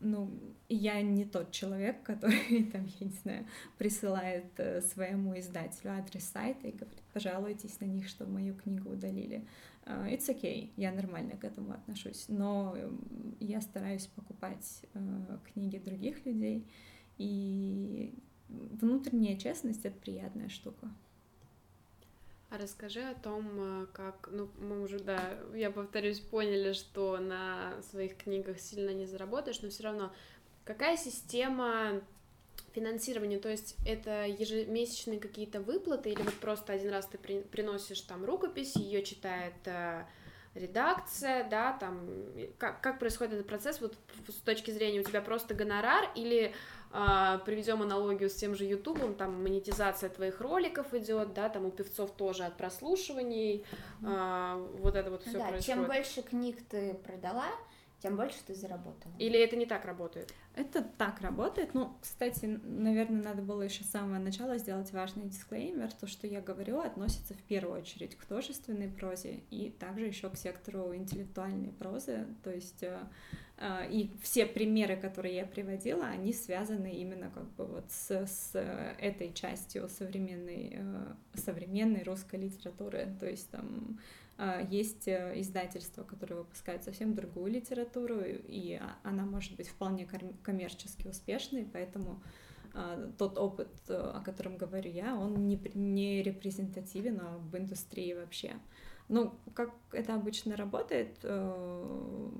ну, я не тот человек, который, там, я не знаю, присылает э, своему издателю адрес сайта и говорит, пожалуйтесь на них, чтобы мою книгу удалили. Uh, it's okay, я нормально к этому отношусь, но эм, я стараюсь покупать книги других людей, и внутренняя честность — это приятная штука. А расскажи о том, э, как, ну, мы уже, да, я повторюсь, поняли, что на своих книгах сильно не заработаешь, но все равно, какая система финансирования, то есть это ежемесячные какие-то выплаты, или вот просто один раз ты при, приносишь там рукопись, ее читает э, редакция, да, там, как, как происходит этот процесс, вот с точки зрения у тебя просто гонорар, или а, приведем аналогию с тем же Ютубом, там монетизация твоих роликов идет, да, там у певцов тоже от прослушиваний, а, вот это вот все да, происходит. Чем больше книг ты продала, тем больше ты заработала. Или это не так работает? Это так работает. Ну, кстати, наверное, надо было еще с самого начала сделать важный дисклеймер. То, что я говорю, относится в первую очередь к художественной прозе и также еще к сектору интеллектуальной прозы. То есть э, и все примеры, которые я приводила, они связаны именно как бы вот с, с этой частью современной, э, современной русской литературы. То есть там а, есть э, издательства, которые выпускают совсем другую литературу, и она может быть вполне коммерчески успешной, поэтому а, тот опыт, э, о котором говорю я, он не, не репрезентативен в индустрии вообще. Ну, как это обычно работает, э,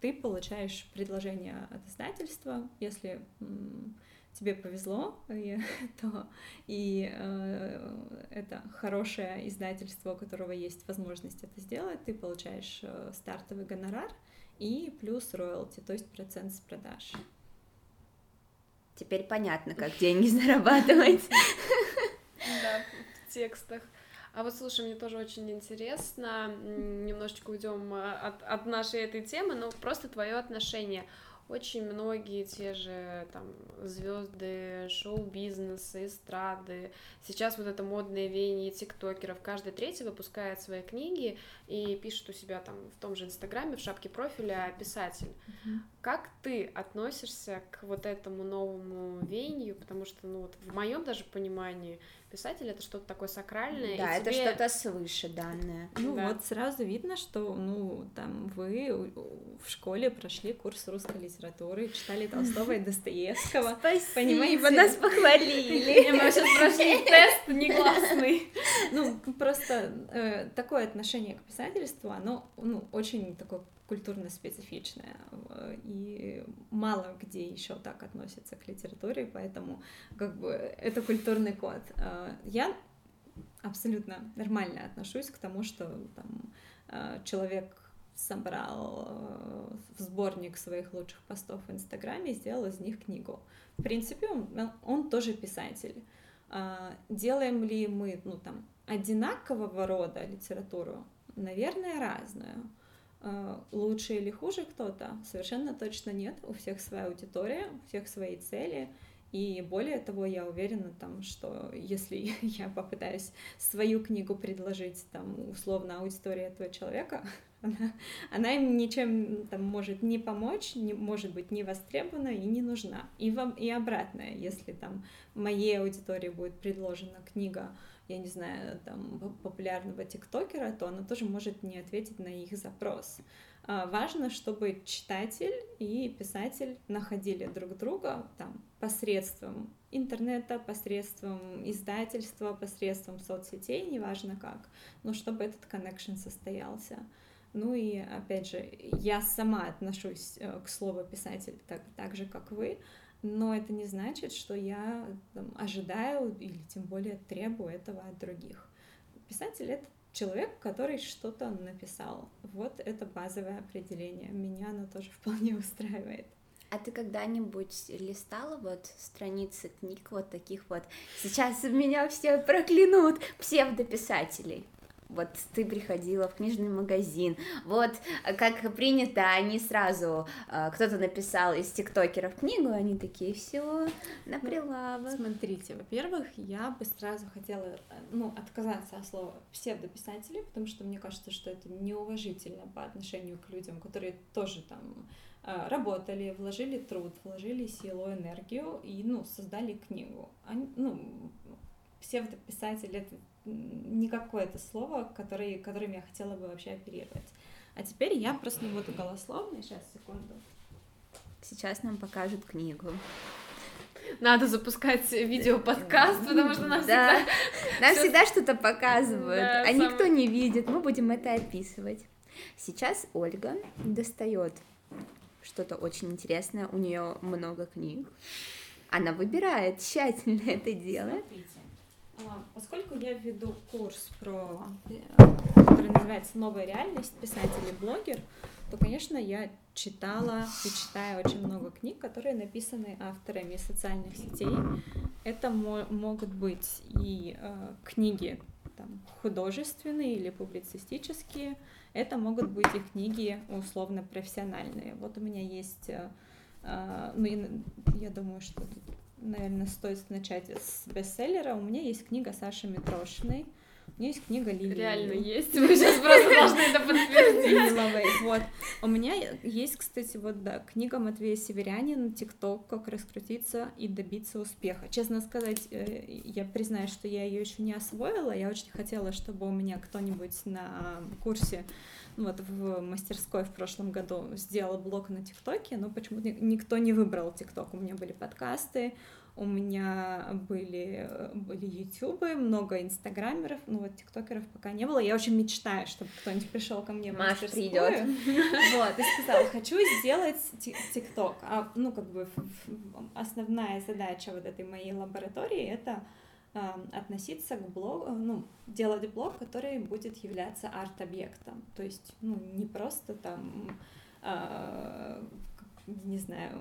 ты получаешь предложение от издательства, если тебе повезло, и, то и э, это хорошее издательство, у которого есть возможность это сделать, ты получаешь э, стартовый гонорар и плюс роялти, то есть процент с продаж. Теперь понятно, как деньги зарабатывать. Да, в текстах. А вот слушай, мне тоже очень интересно, немножечко уйдем э, от, от нашей этой темы, но просто твое отношение очень многие те же там звезды шоу-бизнеса, эстрады. Сейчас вот это модное веяние тиктокеров. Каждый третий выпускает свои книги и пишет у себя там в том же Инстаграме, в шапке профиля писатель. Mm-hmm. Как ты относишься к вот этому новому веянию? Потому что, ну вот в моем даже понимании писатель это что-то такое сакральное. Да, это тебе... что-то свыше данное. Ну да. вот сразу видно, что ну там вы в школе прошли курс русской литературы, читали Толстого и Достоевского. Спасибо, Понимаете? нас похвалили. Мы сейчас прошли тест негласный. Ну просто э, такое отношение к писательству, оно ну очень такое культурно специфичная, и мало где еще так относятся к литературе, поэтому как бы это культурный код. А, я абсолютно нормально отношусь к тому, что там а, человек собрал э, в сборник своих лучших постов в Инстаграме и сделал из них книгу. В принципе, он, он тоже писатель. Делаем ли мы, ну там, одинакового рода литературу? Наверное, разную. Э, лучше или хуже кто-то? Совершенно точно нет. У всех своя аудитория, у всех свои цели. И более того, я уверена, там, что если я попытаюсь свою книгу предложить там, условно аудитории этого человека, она, она им ничем там, может не помочь, не, может быть не востребована и не нужна. И, вам, и обратное, если там моей аудитории будет предложена книга я не знаю, там, популярного тиктокера, то она тоже может не ответить на их запрос. А, важно, чтобы читатель и писатель находили друг друга там, посредством интернета, посредством издательства, посредством соцсетей, неважно как, но чтобы этот коннекшн состоялся. Ну и, опять же, я сама отношусь э, к слову писатель так, так же, как вы, но это не значит, что я там, ожидаю или тем более требую этого от других. Писатель — это человек, который что-то написал. Вот это базовое определение. Меня оно тоже вполне устраивает. А ты когда-нибудь листала вот страницы книг вот таких вот? Сейчас меня все проклянут псевдописателей вот ты приходила в книжный магазин, вот как принято, они сразу, а, кто-то написал из тиктокеров книгу, они такие, все на ну, прилавок. Смотрите, во-первых, я бы сразу хотела, ну, отказаться от слова псевдописатели, потому что мне кажется, что это неуважительно по отношению к людям, которые тоже там работали, вложили труд, вложили силу, энергию и, ну, создали книгу. Они, ну, псевдописатель — это не какое-то слово, который, которым я хотела бы вообще оперировать. А теперь я просто не буду голословной. Сейчас, секунду. Сейчас нам покажут книгу. Надо запускать видео-подкаст, потому что нам да. всегда... Нам всегда что-то показывают, да, а сам... никто не видит, мы будем это описывать. Сейчас Ольга достает что-то очень интересное, у нее много книг. Она выбирает, тщательно это делает. Смотрите. А, поскольку я веду курс про, э, который называется «Новая реальность. Писатель и блогер», то, конечно, я читала и читаю очень много книг, которые написаны авторами социальных сетей. Это мо- могут быть и э, книги там, художественные или публицистические, это могут быть и книги условно профессиональные. Вот у меня есть, э, э ну, я думаю, что тут наверное, стоит начать с бестселлера. У меня есть книга Саши Митрошиной. У меня есть книга Лили. Реально есть. Вы сейчас просто должны это подтвердить. Вот. У меня есть, кстати, вот, да, книга Матвея Северянина «ТикТок. Как раскрутиться и добиться успеха». Честно сказать, э, я признаю, что я ее еще не освоила. Я очень хотела, чтобы у меня кто-нибудь на курсе вот в мастерской в прошлом году сделала блог на ТикТоке, но почему-то никто не выбрал ТикТок. У меня были подкасты, у меня были, были ютубы, много инстаграмеров, ну вот тиктокеров пока не было. Я очень мечтаю, чтобы кто-нибудь пришел ко мне в Маша придет. Вот, и сказал, хочу сделать тикток. А, ну, как бы основная задача вот этой моей лаборатории — это относиться к блогу, ну, делать блог, который будет являться арт-объектом. То есть, ну, не просто там а, не знаю,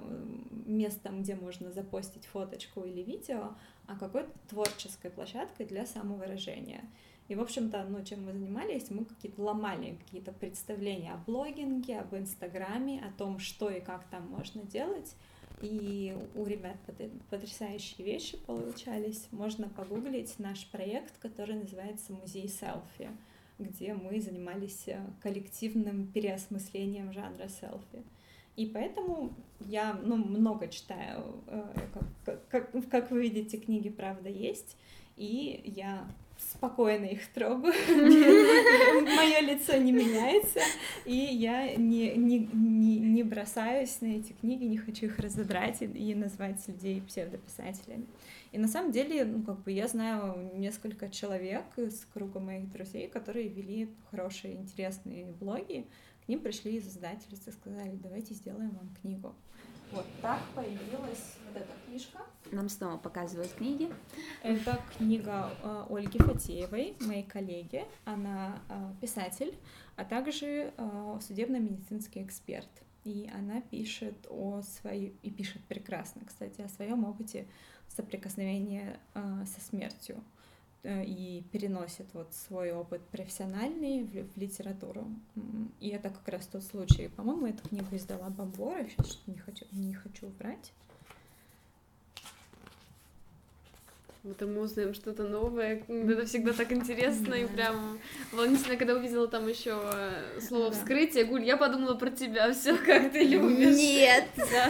местом, где можно запостить фоточку или видео, а какой-то творческой площадкой для самовыражения. И, в общем-то, ну, чем мы занимались, мы какие-то ломали какие-то представления о блогинге, об Инстаграме, о том, что и как там можно делать. И у ребят потрясающие вещи получались. Можно погуглить наш проект, который называется «Музей селфи», где мы занимались э, коллективным переосмыслением жанра селфи. И поэтому я ну, много читаю, э, как, как, как вы видите, книги правда есть, и я спокойно их трогаю, мое лицо не меняется, и я не, не, не, не бросаюсь на эти книги, не хочу их разодрать и, и назвать людей псевдописателями. И на самом деле, ну, как бы я знаю несколько человек из круга моих друзей, которые вели хорошие, интересные блоги, к ним пришли из издательства и сказали, давайте сделаем вам книгу. Вот так появилась вот эта книжка. Нам снова показывают книги. Это книга э, Ольги Фатеевой, моей коллеги. Она э, писатель, а также э, судебно-медицинский эксперт. И она пишет о своей, и пишет прекрасно, кстати, о своем опыте соприкосновения со смертью. Э, и переносит вот свой опыт профессиональный в, в литературу. И это как раз тот случай. По-моему, эту книгу издала Бомбора, сейчас не хочу, не хочу врать. Вот мы узнаем что-то новое. Это всегда так интересно и прям волнительно, когда увидела там еще э, слово вскрытие. Гуль, я подумала про тебя, все как ты любишь. Нет.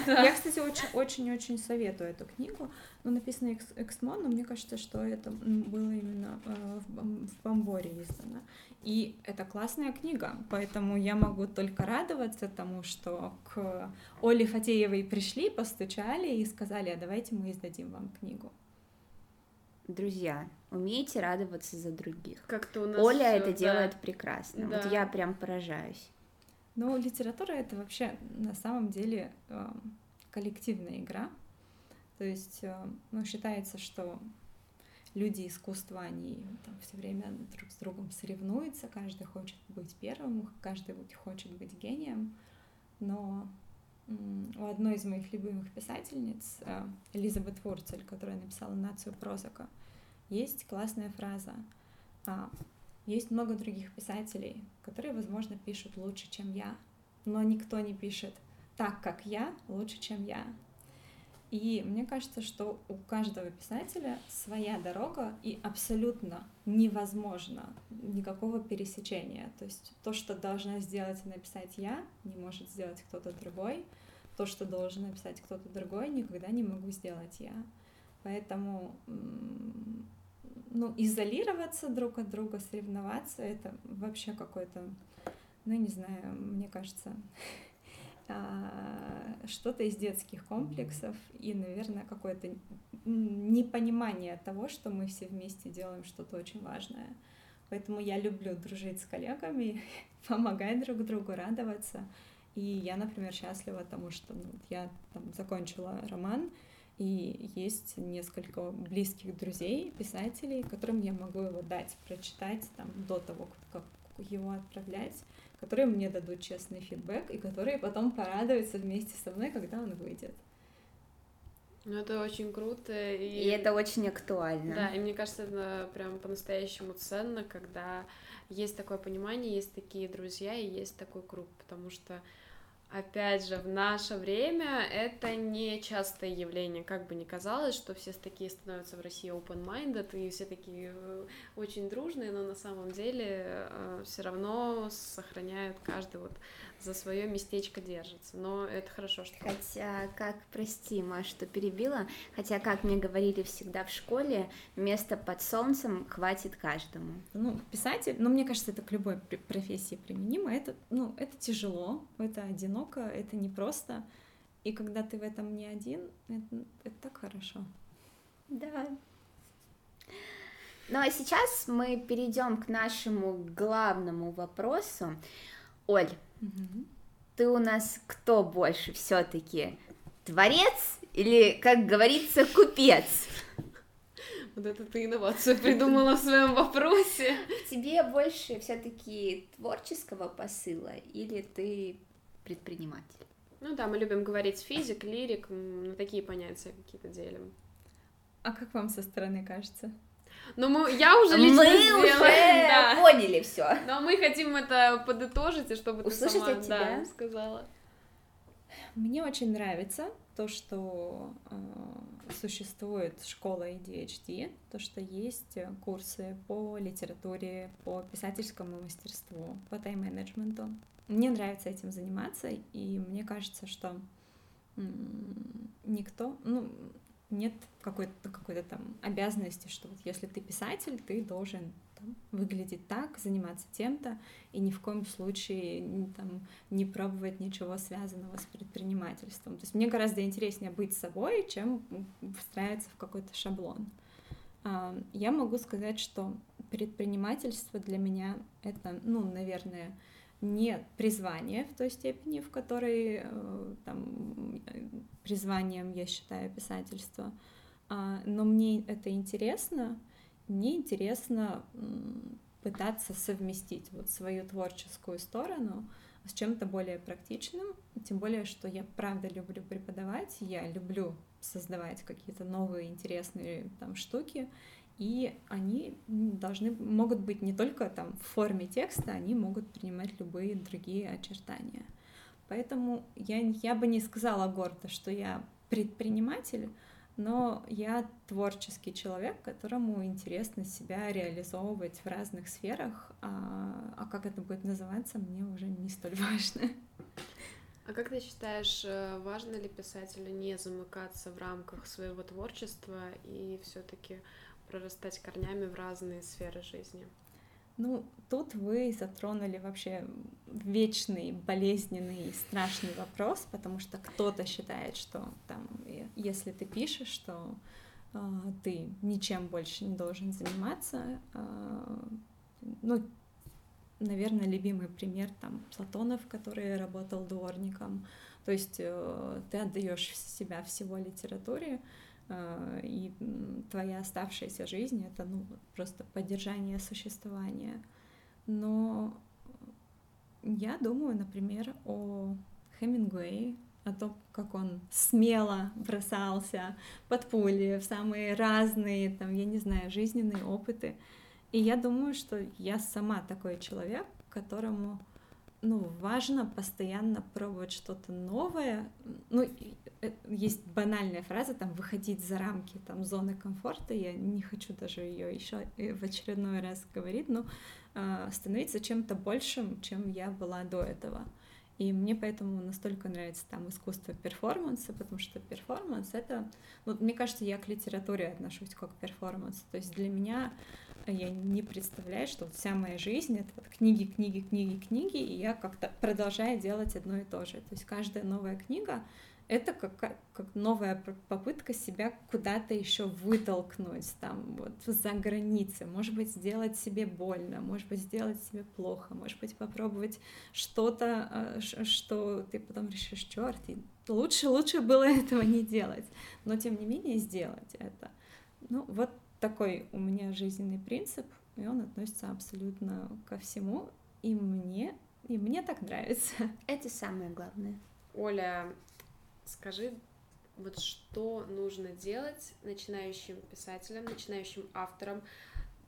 Я, кстати, очень-очень советую эту книгу. Ну, написано Эксмон, но мне кажется, что это было именно э, в Бомборе издано. И это классная книга, поэтому я могу только радоваться тому, что к Оле Фатеевой пришли, постучали и сказали, а давайте мы издадим вам книгу. Друзья, умейте радоваться за других. Как-то у нас Оля это да. делает прекрасно. Да. Вот я прям поражаюсь. Ну, литература это вообще на самом деле э, коллективная игра. То есть, э, ну, считается, что люди искусства, они там все время друг с другом соревнуются, каждый хочет быть первым, каждый хочет быть гением, но у одной из моих любимых писательниц, э, Элизабет Вурцель, которая написала «Нацию прозака», есть классная фраза. А, есть много других писателей, которые, возможно, пишут лучше, чем я, но никто не пишет так, как я, лучше, чем я. И мне кажется, что у каждого писателя своя дорога, и абсолютно невозможно никакого пересечения. То есть то, что должна сделать и написать я, не может сделать кто-то другой. То, что должен написать кто-то другой, никогда не могу сделать я. Поэтому ну, изолироваться друг от друга, соревноваться, это вообще какой-то, ну, не знаю, мне кажется, что-то из детских комплексов и, наверное, какое-то непонимание того, что мы все вместе делаем что-то очень важное. Поэтому я люблю дружить с коллегами, помогать друг другу, радоваться. И я, например, счастлива тому, что ну, я там, закончила роман, и есть несколько близких друзей, писателей, которым я могу его дать, прочитать там, до того, как его отправлять которые мне дадут честный фидбэк и которые потом порадуются вместе со мной, когда он выйдет. Ну, это очень круто. И... и это очень актуально. Да, и мне кажется, это прям по-настоящему ценно, когда есть такое понимание, есть такие друзья и есть такой круг, потому что Опять же, в наше время это не частое явление, как бы ни казалось, что все такие становятся в России open-minded, и все такие э, очень дружные, но на самом деле э, все равно сохраняют каждый вот за свое местечко держится. Но это хорошо, что... Хотя, как, прости, Маш, что перебила, хотя, как мне говорили всегда в школе, место под солнцем хватит каждому. Ну, писатель, ну, мне кажется, это к любой профессии применимо, это, ну, это тяжело, это одиноко, это непросто, и когда ты в этом не один, это, это так хорошо. Да. Ну а сейчас мы перейдем к нашему главному вопросу. Оль, Угу. Ты у нас кто больше все-таки? Творец или, как говорится, купец? Вот это ты инновацию придумала в своем вопросе. Тебе больше все-таки творческого посыла или ты предприниматель? Ну да, мы любим говорить физик, лирик, на такие понятия какие-то делим. А как вам со стороны кажется? Ну, мы, я уже лично Мы сделала, уже да. поняли все. Но мы хотим это подытожить, и чтобы Услышать ты сама от тебя. да, сказала. Мне очень нравится то, что э, существует школа ADHD, то, что есть курсы по литературе, по писательскому мастерству, по тайм-менеджменту. Мне нравится этим заниматься, и мне кажется, что м, никто, ну, нет какой-то какой там обязанности, что вот если ты писатель, ты должен там, выглядеть так, заниматься тем-то, и ни в коем случае там, не пробовать ничего связанного с предпринимательством. То есть мне гораздо интереснее быть собой, чем встраиваться в какой-то шаблон. А, Я могу сказать, что предпринимательство для меня это, ну, наверное, не призвание в той степени, в которой э, там, призванием я считаю писательство, А, но мне это интересно, мне интересно пытаться совместить вот свою творческую сторону с чем-то более практичным, тем более, что я правда люблю преподавать, я люблю создавать какие-то новые интересные там штуки, и они должны могут быть не только там в форме текста, они могут принимать любые другие очертания. Поэтому я, я бы не сказала гордо, что я предприниматель, но я творческий человек, которому интересно себя реализовывать в разных сферах, а, а как это будет называться, мне уже не столь важно. А как ты считаешь, э, важно ли писателю не замыкаться в рамках своего творчества и все-таки прорастать корнями в разные сферы жизни? Ну, тут вы затронули вообще вечный, болезненный и страшный вопрос, потому что кто-то считает, что там, если ты пишешь, что э, ты ничем больше не должен заниматься. э, ну, наверное, любимый пример там Платонов, который работал дворником. То есть э, ты отдаешь себя всего литературе, э, и м, твоя оставшаяся жизнь это ну просто поддержание существования. Но я думаю, например, о Хемингуэе, о том, как он смело бросался под пули в самые разные, там, я не знаю, жизненные опыты. И я думаю, что я сама такой человек, которому ну, важно постоянно пробовать что-то новое. Ну, и, есть банальная фраза, там, выходить за рамки там, зоны комфорта. Я не хочу даже ее еще в очередной раз говорить, но э, становиться чем-то большим, чем я была до этого. И мне поэтому настолько нравится там искусство перформанса, потому что перформанс это, ну, мне кажется, я к литературе отношусь как к перформансу. То есть для меня я не представляю, что вот вся моя жизнь это вот книги, книги, книги, книги, и я как-то продолжаю делать одно и то же. То есть каждая новая книга это как, как новая попытка себя куда-то еще вытолкнуть, там, вот, за границы, может быть, сделать себе больно, может быть, сделать себе плохо, может быть, попробовать что-то, э, что ты потом решишь, черт, лучше, лучше было этого не делать, но тем не менее сделать это. Ну, вот такой у меня жизненный принцип, и он относится абсолютно ко всему, и мне, и мне так нравится. Это самое главное. Оля, скажи, вот что нужно делать начинающим писателям, начинающим авторам?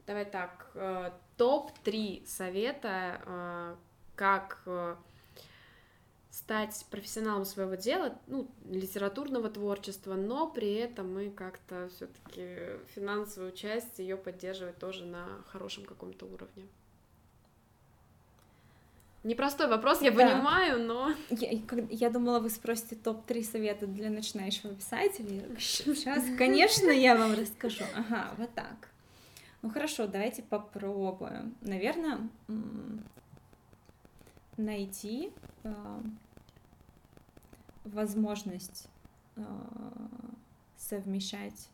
Давай так, э, топ-3 совета, э, как э, стать профессионалом своего дела, ну, литературного творчества, но при этом мы как-то все-таки финансовую часть ее поддерживать тоже на хорошем каком-то уровне. Непростой вопрос, я Да. понимаю, но... Я, я думала, вы спросите топ-3 совета для начинающего писателя. Сейчас, конечно, я вам расскажу. Ага, вот так. Ну хорошо, давайте попробуем. Наверное, найти э, возможность э, совмещать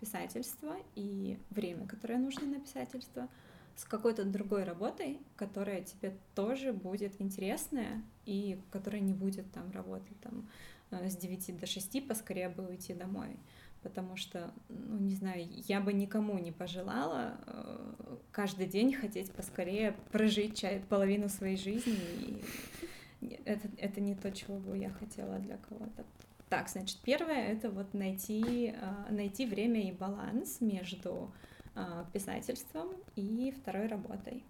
писательство и время, которое нужно на писательство, с какой-то другой работой, которая тебе тоже будет интересная и которая не будет там работать там э, с 9 до 6, поскорее бы уйти домой. Потому что, ну, не знаю, я бы никому не пожелала э, каждый день хотеть поскорее прожить половину своей жизни и это, это не то, чего бы я хотела для кого-то. Так, значит, первое это вот найти, а, найти время и баланс между писательством и второй работой.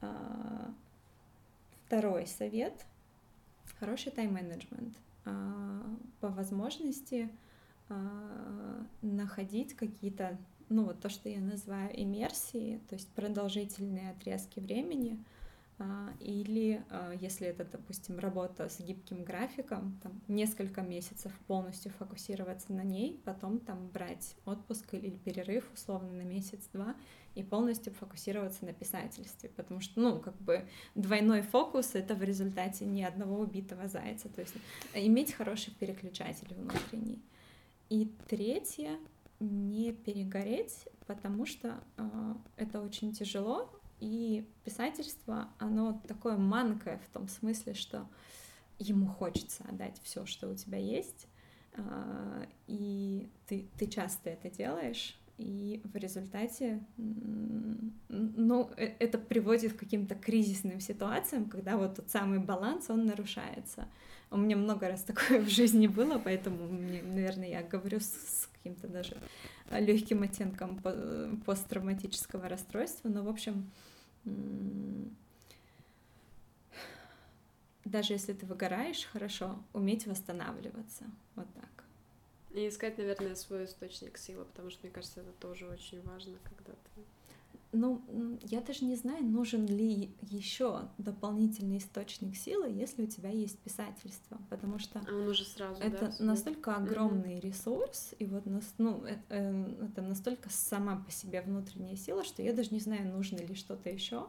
А, второй совет — хороший тайм-менеджмент. По возможности находить какие-то, ну вот то, что я называю иммерсии, то есть продолжительные отрезки времени — а, или а, если это, допустим, работа с гибким графиком, там несколько месяцев полностью фокусироваться на ней, потом там брать отпуск или перерыв условно на месяц-два и полностью фокусироваться на писательстве, потому что, ну, как бы двойной фокус — это в результате ни одного убитого зайца, то есть иметь хороший переключатель внутренний. И третье — не перегореть, потому что э, это очень тяжело, и писательство, оно такое манкое в том смысле, что ему хочется отдать все, что у тебя есть, а, и ты, ты часто это делаешь, и в результате, ну, э, это приводит к каким-то кризисным ситуациям, когда вот тот самый баланс, он нарушается. У меня много раз такое в жизни было, поэтому, мне, наверное, я говорю с, с каким-то даже легким оттенком посттравматического расстройства, но, в общем, даже если ты выгораешь, хорошо, уметь восстанавливаться. Вот так. И искать, наверное, свой источник силы, потому что, мне кажется, это тоже очень важно, когда ты ну, я даже не знаю, нужен ли еще дополнительный источник силы, если у тебя есть писательство, потому что а он уже сразу, это да, настолько огромный mm-hmm. ресурс, и вот ну, это, эм, это настолько сама по себе внутренняя сила, что я даже не знаю, нужно ли что-то еще.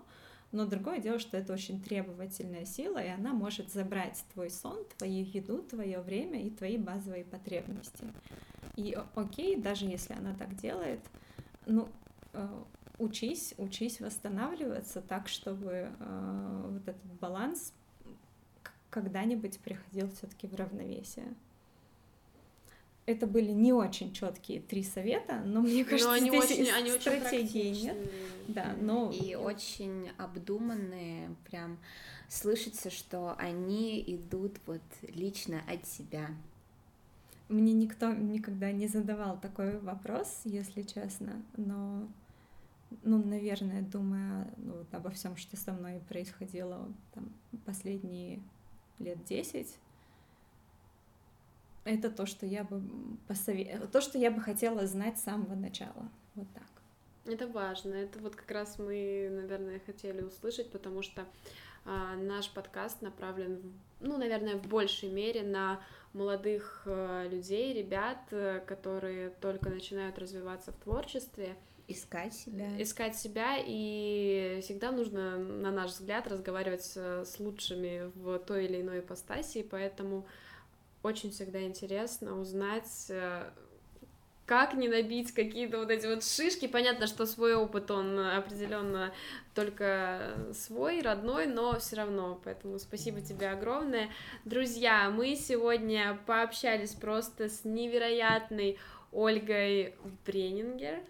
Но другое дело, что это очень требовательная сила, и она может забрать твой сон, твою еду, твое время и твои базовые потребности. И окей, даже если она так делает, ну, э, учись, учись восстанавливаться так, чтобы э, вот этот баланс когда-нибудь приходил все-таки в равновесие. Это были не очень четкие три совета, но мне кажется, но они здесь очень, они стратегии очень нет. Да, но и очень обдуманные, прям слышится, что они идут вот лично от себя. Мне никто никогда не задавал такой вопрос, если честно, но ну, наверное, думая ну, вот обо всем, что со мной происходило там, последние лет десять, это то, что я бы посове... то, что я бы хотела знать с самого начала. Вот так. Это важно. Это вот как раз мы, наверное, хотели услышать, потому что а, наш подкаст направлен, ну, наверное, в большей мере на молодых а, людей, ребят, э, которые только начинают развиваться в творчестве. Искать себя. Искать себя, и всегда нужно, на наш взгляд, разговаривать с лучшими в той или иной ипостаси, поэтому очень всегда интересно узнать, э, как не набить какие-то вот эти вот шишки. Понятно, что свой опыт, он определенно только свой, родной, но все равно. Поэтому спасибо тебе огромное. Друзья, мы сегодня пообщались просто с невероятной Ольгой Бренингер.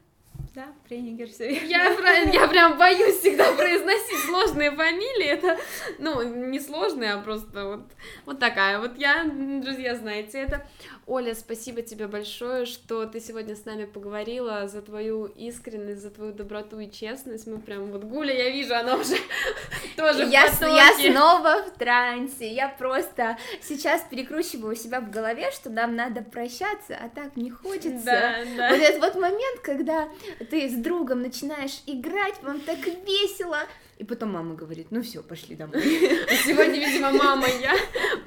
Да, Пренингер все я, я прям боюсь всегда произносить сложные фамилии. Это, ну, не сложные, а просто вот, вот такая. Вот я, друзья, знаете это. Оля, спасибо тебе большое, что ты сегодня с нами поговорила за твою искренность, за твою доброту и честность. Мы прям вот Гуля, я вижу, она уже тоже я, в я снова в трансе. Я просто сейчас перекручиваю себя в голове, что нам надо прощаться, а так не хочется. Да, да. Вот этот вот момент, когда ты с другом начинаешь играть, вам так весело, и потом мама говорит, ну все, пошли домой. Сегодня, видимо, мама я.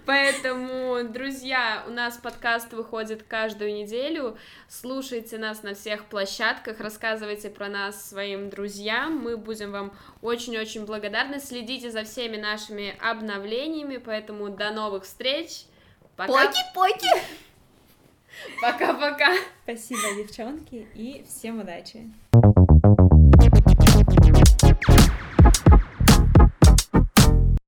Поэтому, друзья, у нас подкаст выходит каждую неделю. Слушайте нас на всех площадках, рассказывайте про нас своим друзьям. Мы будем вам очень-очень благодарны. Следите за всеми нашими обновлениями, поэтому до новых встреч. Поки-поки! Пока-пока. Спасибо, девчонки, и всем удачи.